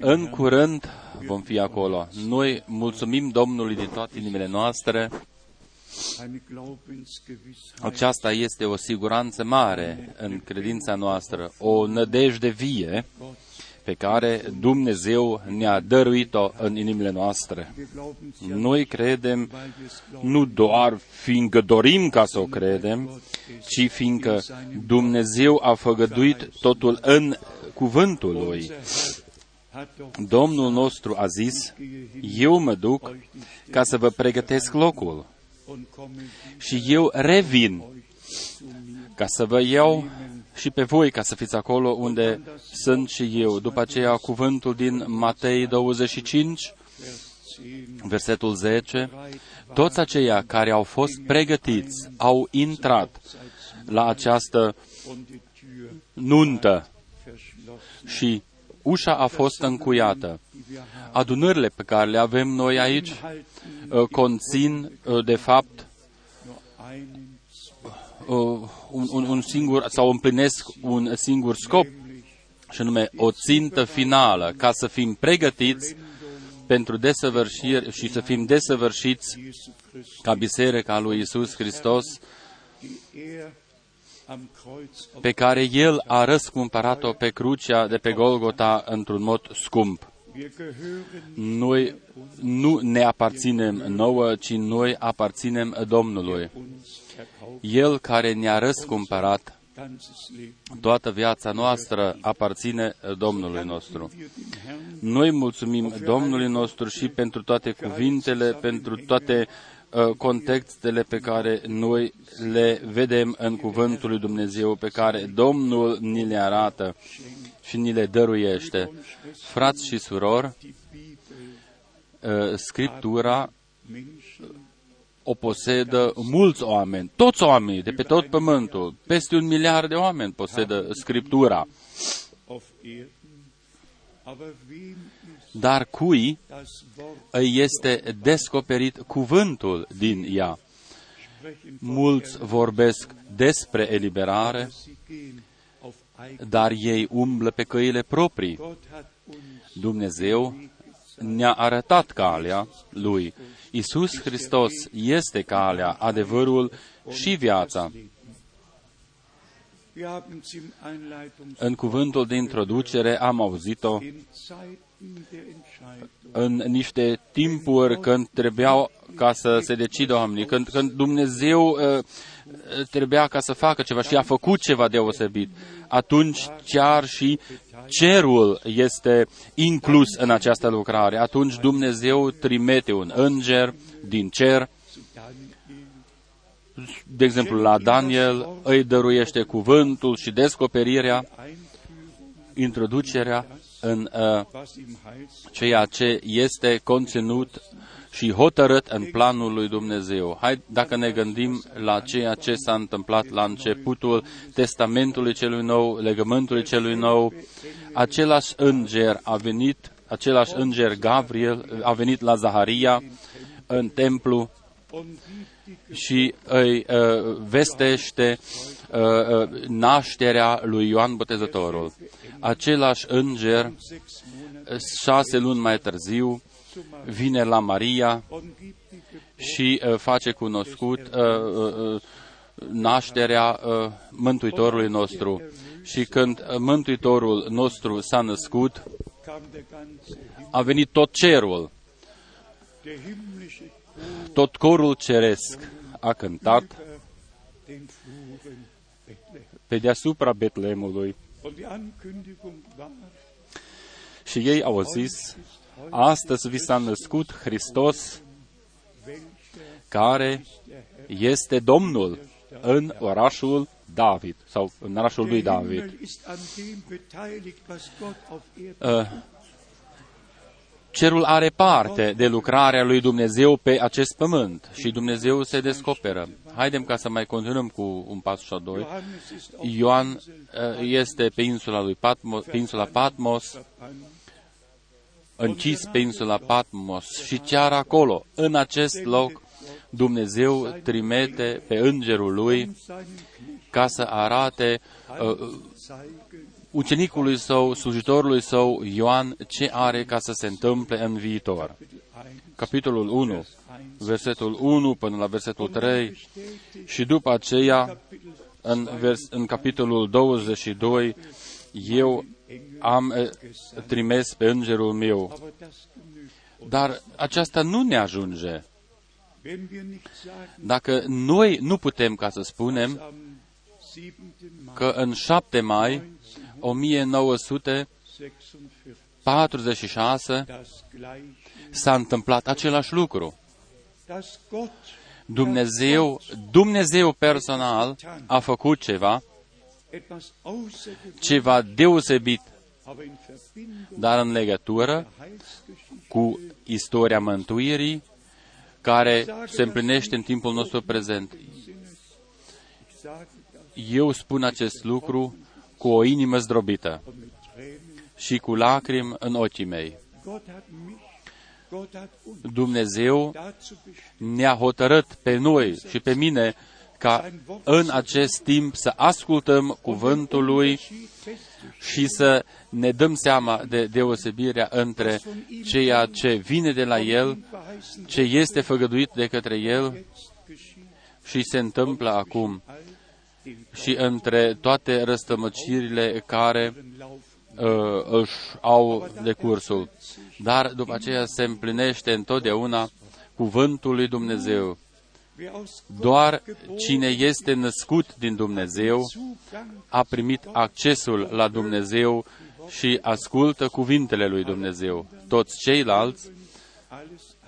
În curând vom fi acolo. Noi mulțumim Domnului din toate inimile noastre. eine Glaubensgewissheit. Aceasta este o siguranță mare în credința noastră, o nădejde vie pe care Dumnezeu ne-a dăruit-o în inimile noastre. Wir glauben es ja Noi credem weil wir es glauben. nu doar fiindcă dorim ca să o credem, ci fiindcă Dumnezeu a făgăduit totul în cuvântul Lui. Unser Herr hat doch Domnul nostru a zis, eu mă duc ca să vă pregătesc locul und komme și eu revin ca să vă iau și pe voi ca să fiți acolo unde sunt și eu. După aceea cuvântul din Matei 25, versetul 10, toți aceia care au fost pregătiți au intrat la această und die Tür nuntă verschlossen. și ușa a fost încuiată. Adunările pe care le avem noi aici uh, conțin, uh, de fapt, Nur einen uh, un, un, un singur, sau împlinesc un singur scop, și anume o țintă finală, ca să fim pregătiți pentru desăvârșiri și să fim desăvârșiți Jesu Christus, ca Biserica lui Isus Hristos, die er am Kreuz auf pe care El a răscumpărat-o pe crucea de pe Golgota într-un mod scump. Wir gehören Noi nu ne aparținem nouă, ci noi aparținem Domnului. Uns verkauft El care ne-a răscumpărat ganzes Leben. toată viața noastră aparține Domnului nostru. Wir dem Herrn Noi mulțumim Domnului nostru și pentru toate cuvintele, pentru toate uh, contextele pe care noi le vedem în Cuvântul lui Dumnezeu, pe care Domnul ni le arată și ni le dăruiește. Frați și surori, die Bibel uh, Scriptura Menschen o posedă mulți oameni, toți oamenii de pe tot pământul, peste un miliard de oameni posedă Scriptura. auf Erden. Aber wem ist Dar cui das Wort îi este descoperit cuvântul din ea? sprechen von Mulți vorbesc despre eliberare, Sie gehen auf eigen. dar ei umblă pe căile proprii. Gott hat uns Dumnezeu ne-a arătat calea lui. Isus Hristos este calea, adevărul și viața. Wir haben es im Einleitungs În cuvântul de introducere am auzit-o in Zeiten der Entscheidung. în niște timpuri când trebuiau ca să se decidă oamenii, când, când Dumnezeu uh, trebuia ca să facă ceva și a făcut ceva deosebit, atunci chiar și cerul este inclus în această lucrare. Atunci Dumnezeu trimite un înger din cer, de exemplu la Daniel, îi dăruiește cuvântul și descoperirea, introducerea în uh, Was im Heils ceea ce este conținut și hotărât în planul lui Dumnezeu. Hai, dacă ne gândim la ceea ce s-a întâmplat la începutul Testamentului celui nou, legământului celui nou, același înger a venit, același înger Gabriel a venit la Zaharia în templu und gibt die și îi uh, vestește uh, uh, nașterea lui Ioan Botezătorul. Același înger, sechs Monate uh, șase luni mai târziu, vine la Maria und gibt die Geburt și uh, face cunoscut uh, uh, uh, nașterea uh, Mântuitorului nostru. Și când uh, Mântuitorul nostru s-a născut, kam der ganze Himmel, a venit tot cerul, der himmlische Chor tot corul ceresc a cântat über den Fluren Bethlehem. pe deasupra Betlemului. Und die Ankündigung war, Și ei au zis, astăzi vi s-a născut Hristos, welcher care este Domnul în orașul David, sau în orașul lui der David. Cerul are parte de lucrarea lui Dumnezeu pe acest pământ și Dumnezeu se descoperă. Haidem ca să mai continuăm cu un pas sau doi. Johannes ist auf Ioan uh, este pe insula lui Patmos, pe insula Patmos, Verbannt. închis pe insula Patmos și chiar acolo, în acest loc, Dumnezeu trimite pe îngerul lui seinen Knecht ca să arate uh, ucenicului său, slujitorului său, Ioan, ce are ca să se întâmple în viitor. Capitolul 1, versetul 1 până la versetul 3 și după aceea, în, vers, în capitolul 22, eu am eh, trimis pe îngerul meu. Dar aceasta nu ne ajunge. Dacă noi nu putem ca să spunem că în 7 mai 1946 s-a întâmplat același lucru. Dumnezeu, Dumnezeu personal a făcut ceva, ceva deosebit, dar în legătură cu istoria mântuirii care se împlinește în timpul nostru prezent. Eu spun acest lucru cu o inimă zdrobită și cu lacrimi în ochii mei. Dumnezeu ne-a hotărât pe noi și pe mine ca în acest timp să ascultăm cuvântul Lui și să ne dăm seama de deosebirea între ceea ce vine de la El, ce este făgăduit de către El și se întâmplă acum și între toate răstămăcirile care uh, își au decursul. Dar după aceea se împlinește întotdeauna cuvântul lui Dumnezeu. Doar cine este născut din Dumnezeu a primit accesul la Dumnezeu și ascultă cuvintele lui Dumnezeu. Toți ceilalți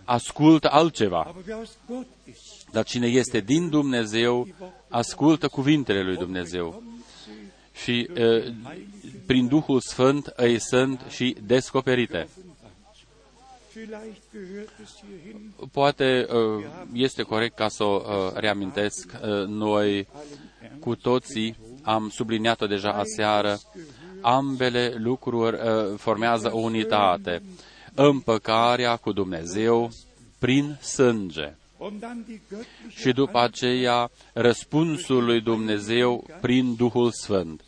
ascultă altceva. Dar cine este din Dumnezeu, ascultă cuvintele lui Dumnezeu. Și uh, prin Duhul Sfânt îi sunt și descoperite. Poate uh, este corect ca să o uh, reamintesc. Uh, noi cu toții am subliniat-o deja aseară. Ambele lucruri formează o unitate. Împăcarea cu Dumnezeu prin sânge și după aceea răspunsul lui Dumnezeu prin Duhul Sfânt.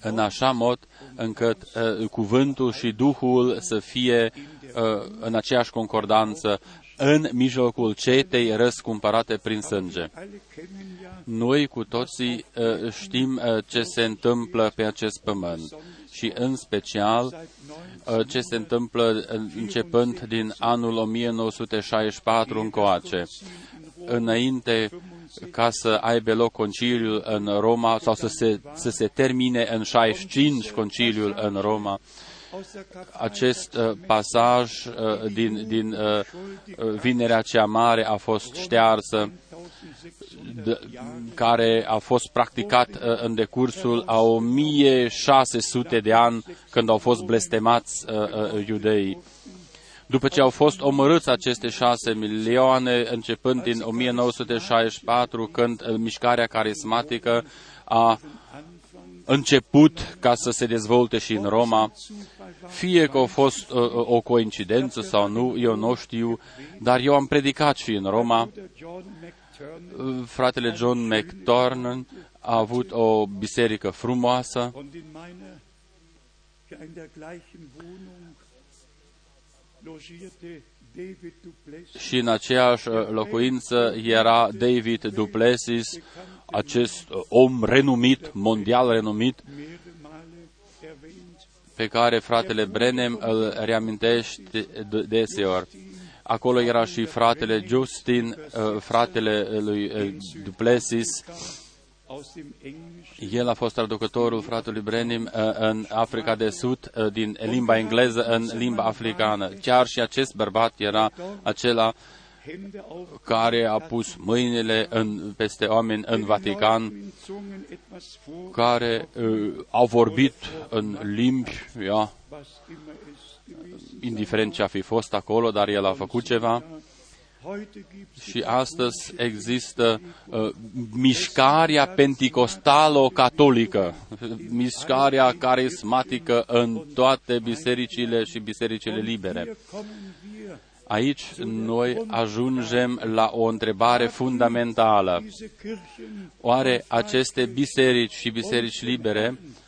În așa mod încât uh, cuvântul și Duhul să fie uh, în aceeași concordanță în mijlocul cetei răscumpărate prin sânge. Noi cu toții uh, știm uh, ce se întâmplă pe acest pământ și în special uh, ce se întâmplă începând din anul 1964 încoace. Înainte ca să aibă loc conciliul în Roma sau să se, să se termine în 65 conciliul în Roma, acest uh, pasaj uh, din, din uh, uh, Vinerea cea Mare a fost ștearsă, de, care a fost practicat uh, în decursul a 1600 de ani când au fost blestemați uh, uh, iudeii. După ce au fost omorâți aceste șase milioane, începând din 1964, când uh, mișcarea carismatică a început ca să se dezvolte și în Roma, fie că a fost uh, uh, o coincidență sau nu, eu nu știu, dar eu am predicat și în Roma. Uh, fratele John McTornan a avut o biserică frumoasă și în aceeași uh, locuință era David Duplessis, acest uh, om renumit, mondial renumit, pe care fratele Brenem îl reamintește deseori. Acolo era și fratele Justin, uh, fratele lui Duplessis, el a fost traducătorul fratelui Brenim uh, în Africa de Sud uh, din limba engleză în limba africană. Chiar și acest bărbat era acela care a pus mâinile în, peste oameni în Vatican, care uh, au vorbit în limbi, ia, indiferent ce a fi fost acolo, dar el a făcut ceva și astăzi există uh, mișcarea penticostalo-catolică, mișcarea carismatică în toate bisericile și bisericile libere. Aici noi ajungem la o întrebare fundamentală. diese Kirchen Oare aceste biserici și biserici libere als Erlöser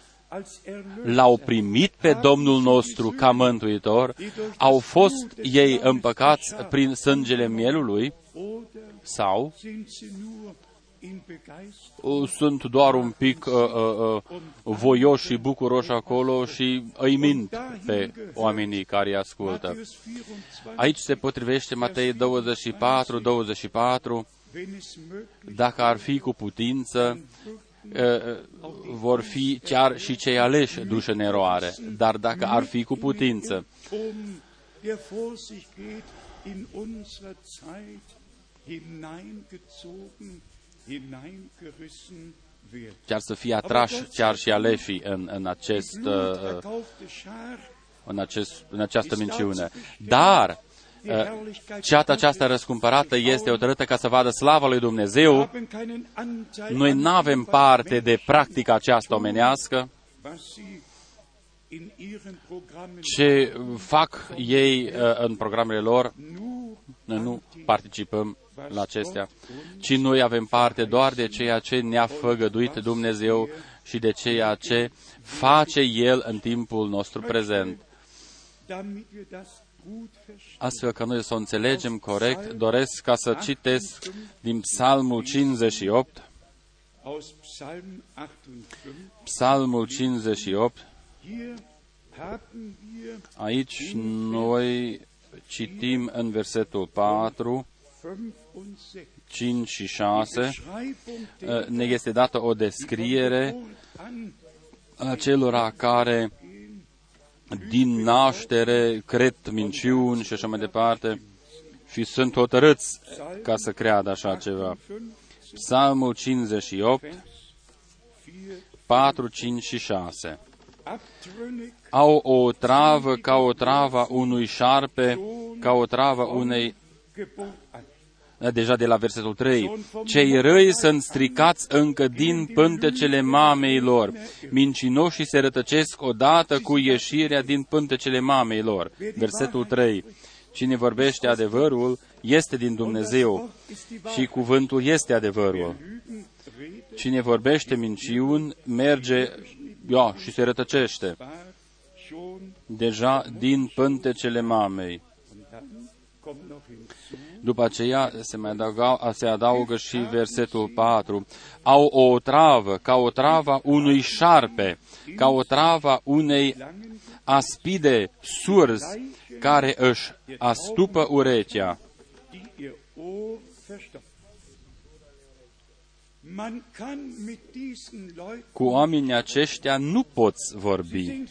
l-au primit pe Domnul nostru ca mântuitor? Au fost ei împăcați prin sângele mielului? oder Sau sind sie nur in Begeisterung uh, sunt doar un pic uh, uh, uh, voioși și bucuroși acolo și îi mint pe oamenii care îi ascultă? Matthäus 24, Aici se potrivește Matei 24, 24, wenn es möglich dacă ar fi cu putință, uh, uh, vor fi chiar și cei aleși duși în eroare. Dar dacă ar fi cu putință, um der vor sich geht, in unserer Zeit hineingezogen, hineingerissen wird. chiar să fie atrași chiar și aleșii în, în, acest, uh, uh, Bluterkaufte Schar, în, acest, în această minciună. Dar die uh, Herrlichkeit ceata aceasta răscumpărată este hotărâtă ca să vadă slava lui Dumnezeu. haben keinen Anteil Noi an nu avem dem, parte was de practica aceasta omenească, was sie in ihren Programmen ce fac ei uh, în programele lor, nur noi nu participăm la acestea, ci noi avem parte doar de ceea ce ne-a făgăduit Dumnezeu și de ceea ce face El în timpul nostru prezent. Damit wir das gut verstehen. Astfel că noi să o înțelegem corect, doresc ca să citesc din Psalmul 58, Aus Psalm 58, Psalmul 58, hier haben wir aici noi citim în versetul 4, 5 und 6. 5 și 6, Beschreibung der uh, ne este dată o descriere an a celora care din naștere cred minciuni și așa mai departe și sunt hotărâți ca să creadă așa ceva. 5, Psalmul 58, 4, 5 și 6. abtrünnig Au o travă ca o travă unui șarpe, ca o travă unei Geburt an. Deja de la versetul 3. Cei răi sunt stricați încă din pântecele mamei lor. Mincinoșii se rătăcesc odată cu ieșirea din pântecele mamei lor. Versetul 3. Cine vorbește adevărul este din Dumnezeu și cuvântul este adevărul. Lügen redet Cine vorbește minciuni merge ia, și se rătăcește war schon deja din pântecele mamei. După aceea se, mai adaugă, se adaugă și versetul 4. Au o travă, ca o travă unui șarpe, ca o travă unei aspide surzi, care își astupă urechea. die ihr Ohr verstopfen. Man kann mit diesen Leuten Cu oamenii aceștia nu poți vorbi.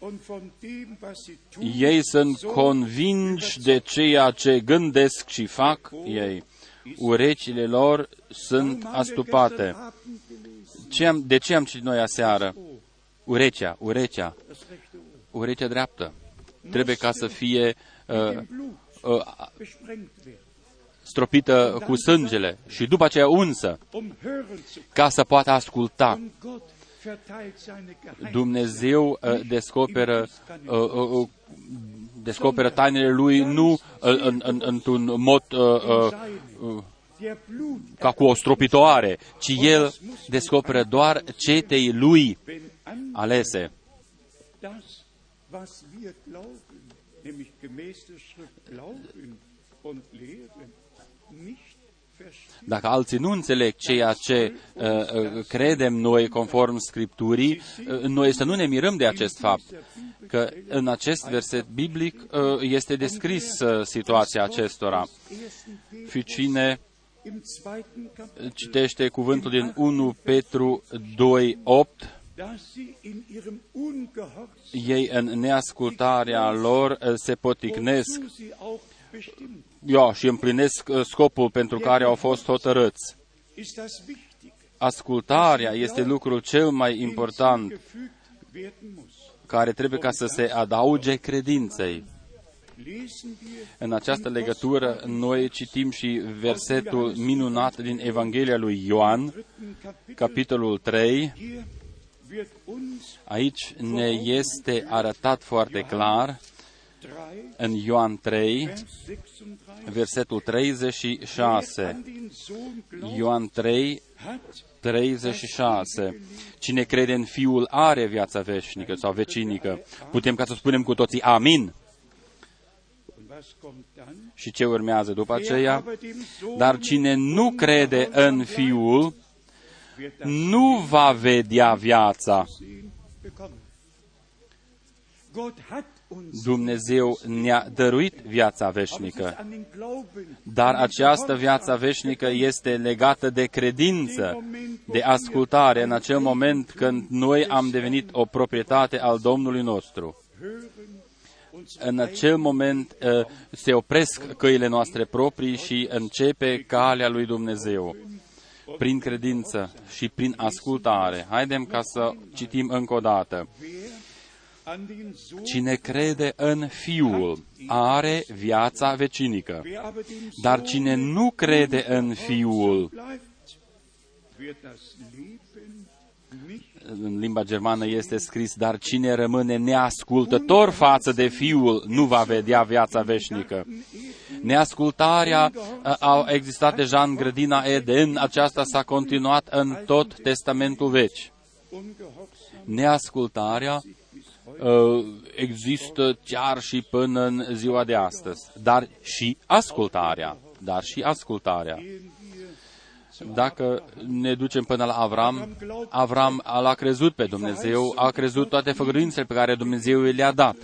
Sind von sich und von dem, was sie tun, Ei sunt so convinși de ceea ce gândesc și fac ei. Urechile lor sunt astupate. Ce am, de ce am citit noi aseară? Urechea, urechea, das rechte Ohr urechea dreaptă. Trebuie ca să fie uh, im Blut uh, besprengt werden, stropită cu sângele și după aceea unsă, um hören zu ca să poată asculta. Und Gott verteilt seine Geheimnisse. Dumnezeu uh, descoperă, uh, uh, uh, descoperă tainele lui nu uh, în, în, într-un mod uh, uh, uh, Der Blut, ca cu o stropitoare, ci el descoperă doar cetei lui wenn an alese. das, was wir glauben, nämlich gemäß der Schrift glauben und lehren, nicht verstehen. Dacă alții nu înțeleg ceea ce uh, uh, credem noi conform Scripturii, uh, noi să nu ne mirăm de acest fapt, că în acest verset biblic uh, este descris uh, situația acestora. Și cine Im zweiten Kapitel, citește cuvântul din 1 Petru 2, 8, da sie in ihrem Ungehorsam, ei în neascultarea lor uh, se poticnesc wozu sie auch bestimmt, ia, și împlinesc uh, scopul pentru care au fost hotărâți. ist das wichtig, Ascultarea este lucrul cel mai important gefügt werden muss. care trebuie ca să se adauge credinței. Lesen wir În această legătură, noi citim și versetul minunat din Evanghelia lui Ioan, im Kapitel, capitolul 3. hier wird uns Aici ne este arătat foarte clar 3, în Ioan 3, Vers 36. versetul Wer 36. an den Sohn glaubt, Ioan 3, hat 36. Cine crede în Fiul are viața veșnică sau vecinică. Putem ca să spunem cu toții amin. Und was kommt dann? Și ce urmează după Wer aceea? aber dem Sohn Dar cine nu crede în Fiul, wird das nu va vedea viața. Sehen bekommen. Gott hat uns Dumnezeu ne-a dăruit viața aber es ist veșnică, an den Glauben, dar an den această Gehorsam, viață veșnică este legată de credință, de ascultare în acel moment când noi am devenit o proprietate al Domnului nostru. hören uns În acel moment uh, se opresc căile noastre proprii și începe calea lui Dumnezeu prin credință și prin ascultare. Haidem ca să citim încă o dată. wer an den Sohn, Cine crede în Fiul are viața vecinică, wer aber dem dar Sohn cine nu crede în Fiul, bleibt, wird das Leben nicht în limba germană este scris, dar cine rămâne neascultător față de Fiul nu va vedea viața veșnică. Neascultarea a, a existat deja în grădina Eden, aceasta s-a continuat în tot Testamentul Vechi. ungehorsam Neascultarea uh, există chiar și până în ziua de astăzi, dar și ascultarea, dar și ascultarea. gehen wir Dacă ne ducem până la Avram, Avram l-a crezut pe Dumnezeu, a crezut toate făgăduințele pe care Dumnezeu le-a dat.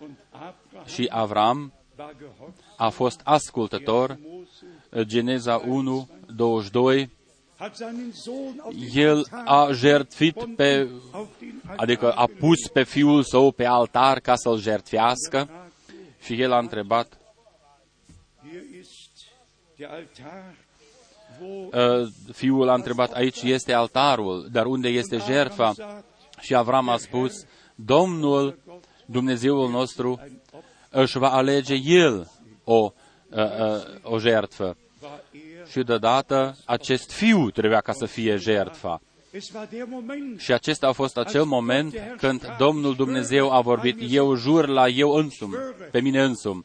und Abraham Și Avram war gehorsam. a fost ascultător, Mose Geneza 1, 22, hat seinen Sohn auf den el a jertfit pe, auf den adică a pus pe fiul său pe altar ca să-l jertfească și el a întrebat, Hier ist der Altar, wo uh, fiul a întrebat, aici este altarul, dar unde este jertfa? Abraham sagt, Și Avram a spus, Domnul, Dumnezeul nostru, își va alege El o, uh, uh, o jertfă. War er, Și deodată acest fiu trebuia ca să fie jertfa. es war der Moment, Și acesta a fost acel moment când Domnul Dumnezeu a vorbit, eu jur la eu însumi, pe mine însumi.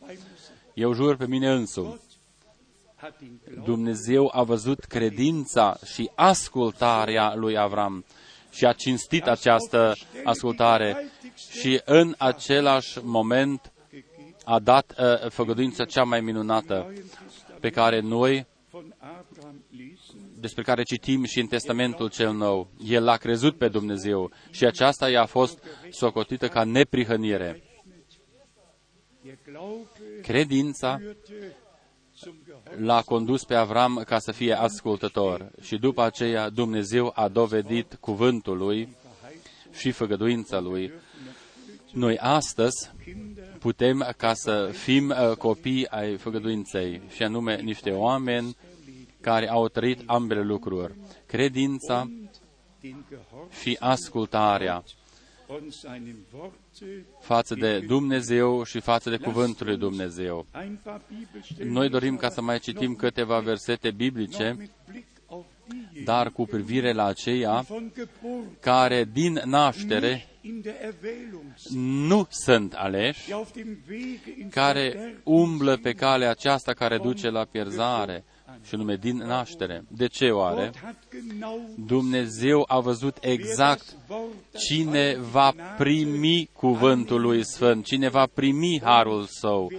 Eu jur pe mine însumi. hat den Glauben Dumnezeu a văzut credința și ascultarea lui Avram și a cinstit această ascultare și în același moment a dat uh, făgăduința cea mai minunată pe care noi, von Abraham lesen, despre care citim și în Testamentul cel Nou. El l-a crezut pe Dumnezeu și aceasta i-a fost socotită ca neprihănire. der Glaube Credința führte zum Gehorsam. l-a condus pe Avram ca să fie ascultător și după aceea Dumnezeu a dovedit cuvântul lui și făgăduința lui. Noi astăzi putem ca să fim uh, copii ai făgăduinței și anume niște oameni care au trăit ambele lucruri, credința den Gehorsam și ascultarea und seinem Worte față de Dumnezeu și față de cuvântul lui Dumnezeu. ein paar Bibelstellen Noi dorim ca să mai citim câteva versete biblice, dar cu privire la aceia von Geburt care din naștere in der Erwählung sind, nu sunt aleși, die auf dem Wege ins care Verderben umblă pe calea aceasta care duce la pierzare, și nume din naștere. De ce oare? Gott hat genau Dumnezeu a văzut exact cine va primi cuvântul lui Sfânt, cine va primi harul său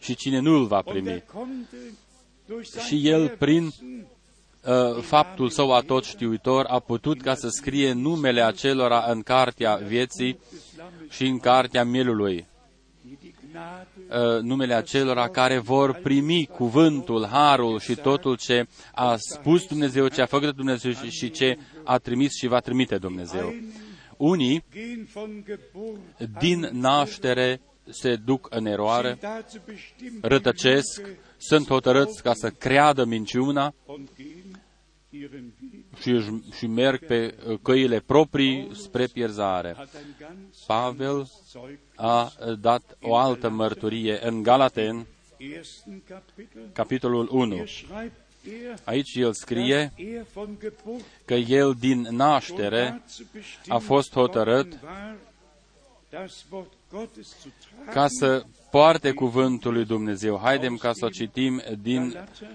și cine nu îl va und primi. er konnte durch sein Și el, prin Erwissen uh, faptul său atot știuitor, a putut ca să scrie numele acelora în cartea vieții și în cartea mielului, die die Gnade uh, numele acelora care vor primi cuvântul, harul și totul ce a spus Dumnezeu, ce a făcut Dumnezeu și- și ce a trimis și va trimite Dumnezeu. Unii gehen von Geburt din naștere se duc în eroare, sind dazu bestimmt, rătăcesc, sunt hotărâți ca să creadă minciuna și, își- și merg pe uh, căile proprii spre pierzare. Hat ein ganz Pavel Zeug a uh, dat o altă mărturie în Galaten, ersten Kapitel. capitolul 1. Hier schreibt er, Aici el scrie dass er von Geburt că el din naștere dazu bestimmt a fost hotărât worden war, das Wort Gottes zu tragen. ca să poarte cuvântul lui Dumnezeu. Haidem ca să o citim din Galater,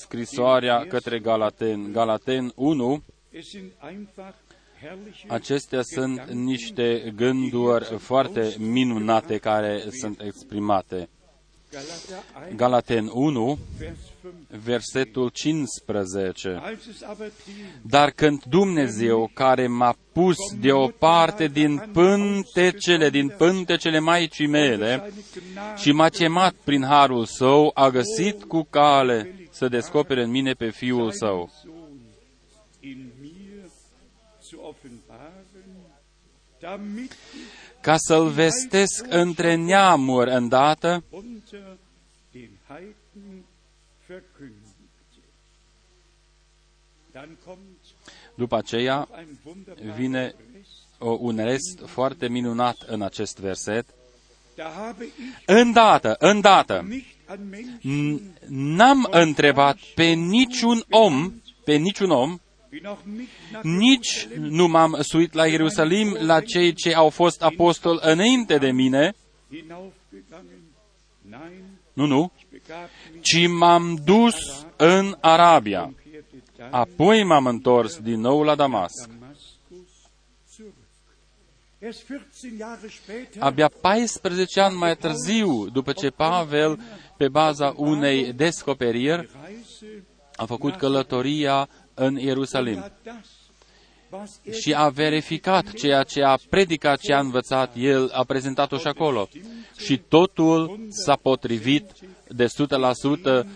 scrisoarea către Galaten. Galaten 1, es sind einfach herrliche acestea sunt niște gânduri foarte minunate care sunt exprimate. Galater 1, Galaten 1, Vers 5. versetul 15. Als es aber den Dar când Dumnezeu, care m-a pus deoparte din pântecele, din pântecele Maicii mele, seine Gnade și m-a chemat prin harul său, a găsit cu cale să descopere în mine pe fiul său. Sohn in mir zu offenbaren, damit ich ca să-l vestesc între neamuri îndată, unter den Heiden verkündigte. Dann kommt după aceea ein wunderbarer vine Rest. o, un rest foarte minunat în acest verset. Da habe ich Îndată, îndată, nicht an n- Menschen, n-am întrebat pe niciun om, pe niciun om, wie noch nicht nach nici nu m-am suit la Ierusalim, la cei ce au fost apostoli înainte de mine, hinaufgegangen. Nein, nu, nu, ich begab mich ci m-am dus în Arabia. und kehrte dann Apoi m-am întors din nou la Damasc. Abia 14 ani mai târziu, după ce Pavel, pe baza unei descoperiri, die Reise a făcut călătoria în und Ierusalim hat das, was er și a verificat ceea ce a predicat, ce a învățat el, a prezentat-o și acolo. Și totul s-a potrivit de 100%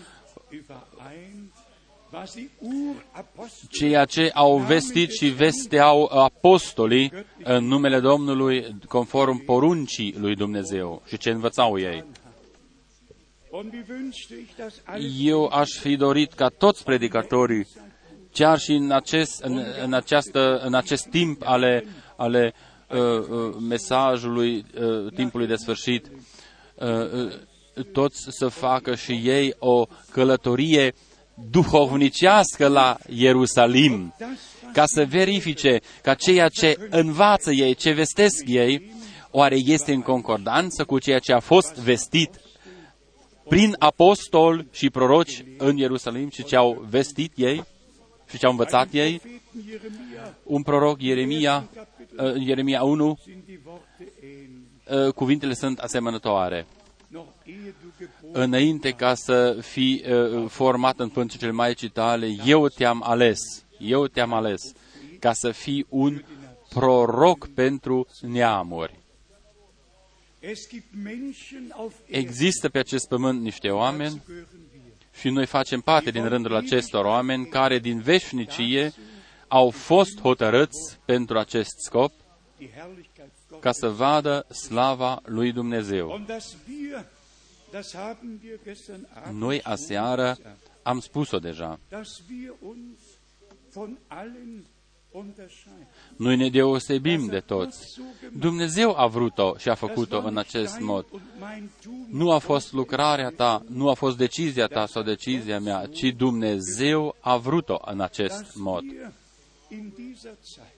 ceea ce au vestit și vesteau apostolii în numele Domnului conform poruncii lui Dumnezeu. Și ce învățau ei. und wie wünschte ich das alles Eu aș fi dorit ca toți predicatorii, chiar și în acest, în, în această, în acest timp ale, ale uh, uh, mesajului uh, timpului de sfârșit, uh, uh, toți să facă și ei o călătorie duhovnicească la Ierusalim, das, was ca să verifice ca ceea ce învață ei, ce vestesc ei, oare este în concordanță cu ceea ce a fost vestit prin apostoli și proroci în Ierusalim și ce au vestit ei și ce au învățat ei. Propheten Jeremia Un proroc, Ieremia, uh, Ieremia 1, sind die Worte ähnlich. uh, cuvintele sunt asemănătoare. Noch ehe du geboren Înainte ca să fii uh, format în pântecele Maicii tale, eu te-am ales, eu te-am ales ca să fii un proroc pentru neamuri. Es gibt Menschen auf Erden, Există pe acest pământ niște oameni dazu gehören wir, și noi facem parte din rândul acestor oameni care din veșnicie au fost hotărâți pentru acest scop die Herrlichkeit Gottes. Ca să vadă slava lui Dumnezeu. Und dass wir, das haben wir gestern Abend Noi schon aseară gesagt, am spus-o deja. dass wir uns von allen unterscheiden. Noi ne deosebim de toți. Dumnezeu a vrut-o și a Das făcut-o war în nicht acest dein mod. und mein Tun Nu a fost lucrarea ta, nu a fost decizia ta sau decizia mea, ci Dumnezeu a vrut-o în acest dass mod.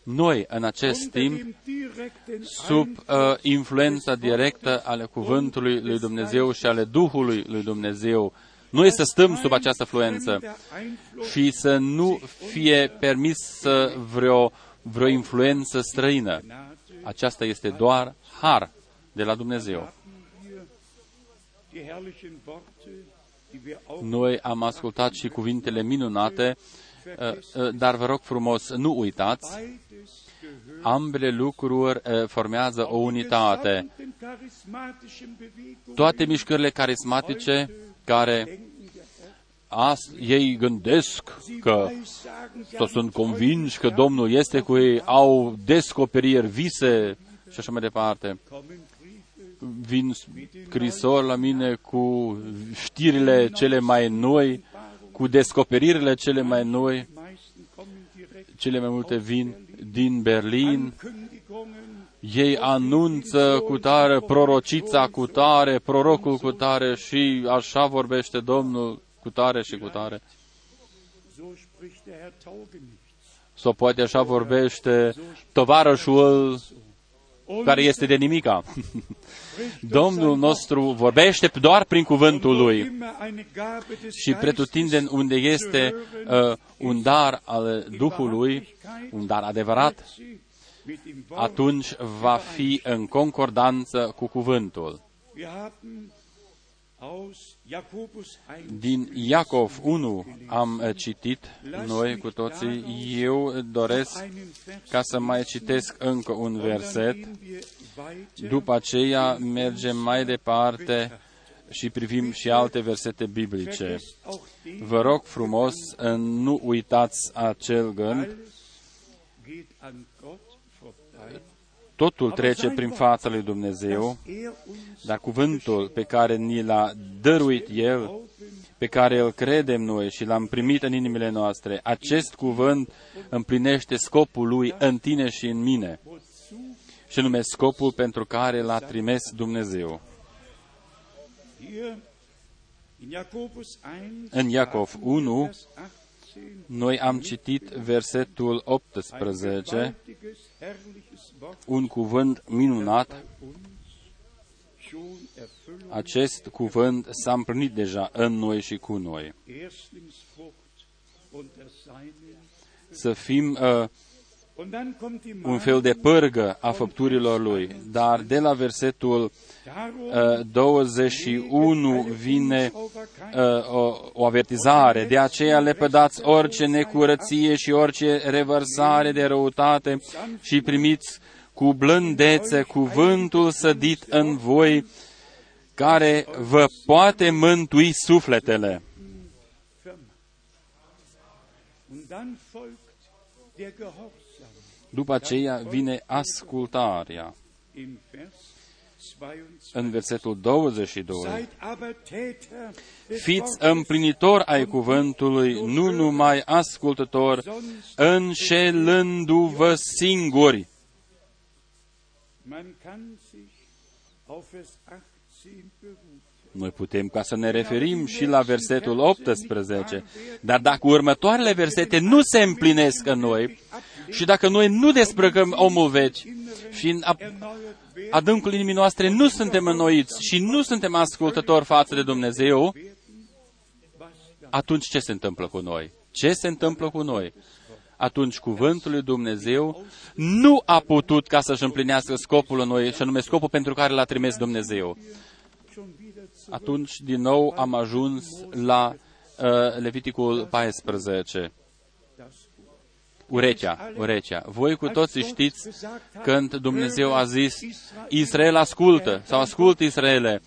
Noi, în acest unter timp, dem direkten sub uh, Einfluss influența directă ale cuvântului lui Dumnezeu și ale Duhului lui Dumnezeu, noi să stăm sub această fluență der Einfluss și să nu fie permis să vreo, vreo influență străină. Gnade Aceasta este doar har de la Dumnezeu. haben wir die herrlichen Worte, die wir auch Noi am ascultat și cuvintele minunate, uh, uh, dar vă rog frumos, nu uitați, beides gehört ambele lucruri uh, formează o unitate. gesamten charismatischen Bewegungen Toate mișcările carismatice care denken ja Ast, ei gândesc că Weissagen, sie sau sunt haben convinși că Domnul este cu ei, au descoperiri, vise și așa mai departe. kommen Briefe Vin scrisori la mine cu știrile cele mai noi, cu descoperirile cele mai noi, Die meisten kommen direkt cele mai multe vin din Berlin. Ankündigungen Ei anunță cu tare prorocița cu tare, prorocul cu tare și așa vorbește Domnul cu tare și cu tare. so spricht der Herr Taugenichts Sau poate așa vorbește tovarășul care este de nimica. Domnul nostru vorbește doar prin cuvântul Lui și pretutindeni unde este uh, un dar al Duhului, un dar adevărat, atunci va fi în concordanță cu cuvântul. Din Iacov 1 am uh, citit noi cu toții, eu doresc ca să mai citesc încă un verset, după aceea mergem mai departe și privim și alte versete biblice. Vă rog frumos, nu uitați acel gând, totul trece prin fața lui Dumnezeu, dar cuvântul pe care ni l-a dăruit El, pe care îl credem noi și l-am primit în inimile noastre, acest cuvânt împlinește scopul lui în tine și în mine, și nume scopul pentru care l-a trimis Dumnezeu. În Iacov 1, noi am citit versetul 18, un cuvânt minunat. Acest cuvânt s-a împlinit deja în noi și cu noi. Să fim uh, un fel de pârgă a făpturilor lui. Dar de la versetul uh, 21 vine uh, o, o avertizare. De aceea le pădați orice necurăție și orice revărsare de răutate și primiți cu blândețe cuvântul sădit în voi, care vă poate mântui sufletele. După aceea vine ascultarea. În versetul 22, fiți împlinitor ai cuvântului, nu numai ascultător, înșelându-vă singuri. Noi putem ca să ne referim și la versetul 18, dar dacă următoarele versete nu se împlinesc în noi și dacă noi nu desprăcăm omul vechi și în adâncul inimii noastre nu suntem înnoiți și nu suntem ascultători față de Dumnezeu, atunci ce se întâmplă cu noi? Ce se întâmplă cu noi? Atunci cuvântul lui Dumnezeu nu a putut ca să-și împlinească scopul în noi, și anume scopul pentru care l-a trimis Dumnezeu. Atunci, din nou, am ajuns la uh, Leviticul 14 urechea, urechea. Voi cu toții știți când Dumnezeu a zis, Israel ascultă, sau ascultă Israele,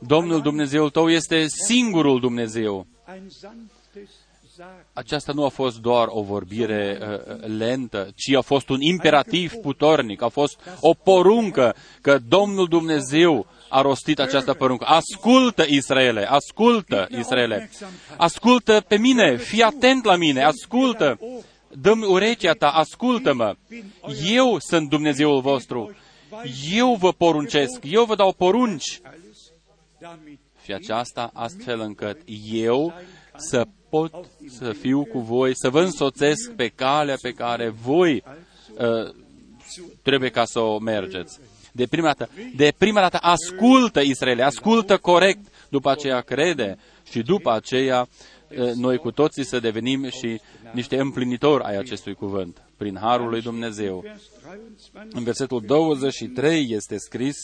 Domnul Dumnezeul tău este singurul Dumnezeu. Aceasta nu a fost doar o vorbire uh, lentă, ci a fost un imperativ puternic, a fost o poruncă că Domnul Dumnezeu a rostit această poruncă. Ascultă, Israele, ascultă, Israele, ascultă pe mine, fii atent la mine, ascultă dă-mi urechea ta, ascultă-mă. Eu sunt Dumnezeul vostru. Eu vă poruncesc, eu vă dau porunci. Și aceasta astfel încât eu să pot să fiu cu voi, să vă însoțesc pe calea pe care voi uh, trebuie ca să o mergeți. De prima dată, de prima dată ascultă Israel, ascultă corect, după aceea crede și după aceea noi cu toții să devenim și niște împlinitori ai acestui cuvânt, prin Harul lui Dumnezeu. În versetul 23 este scris,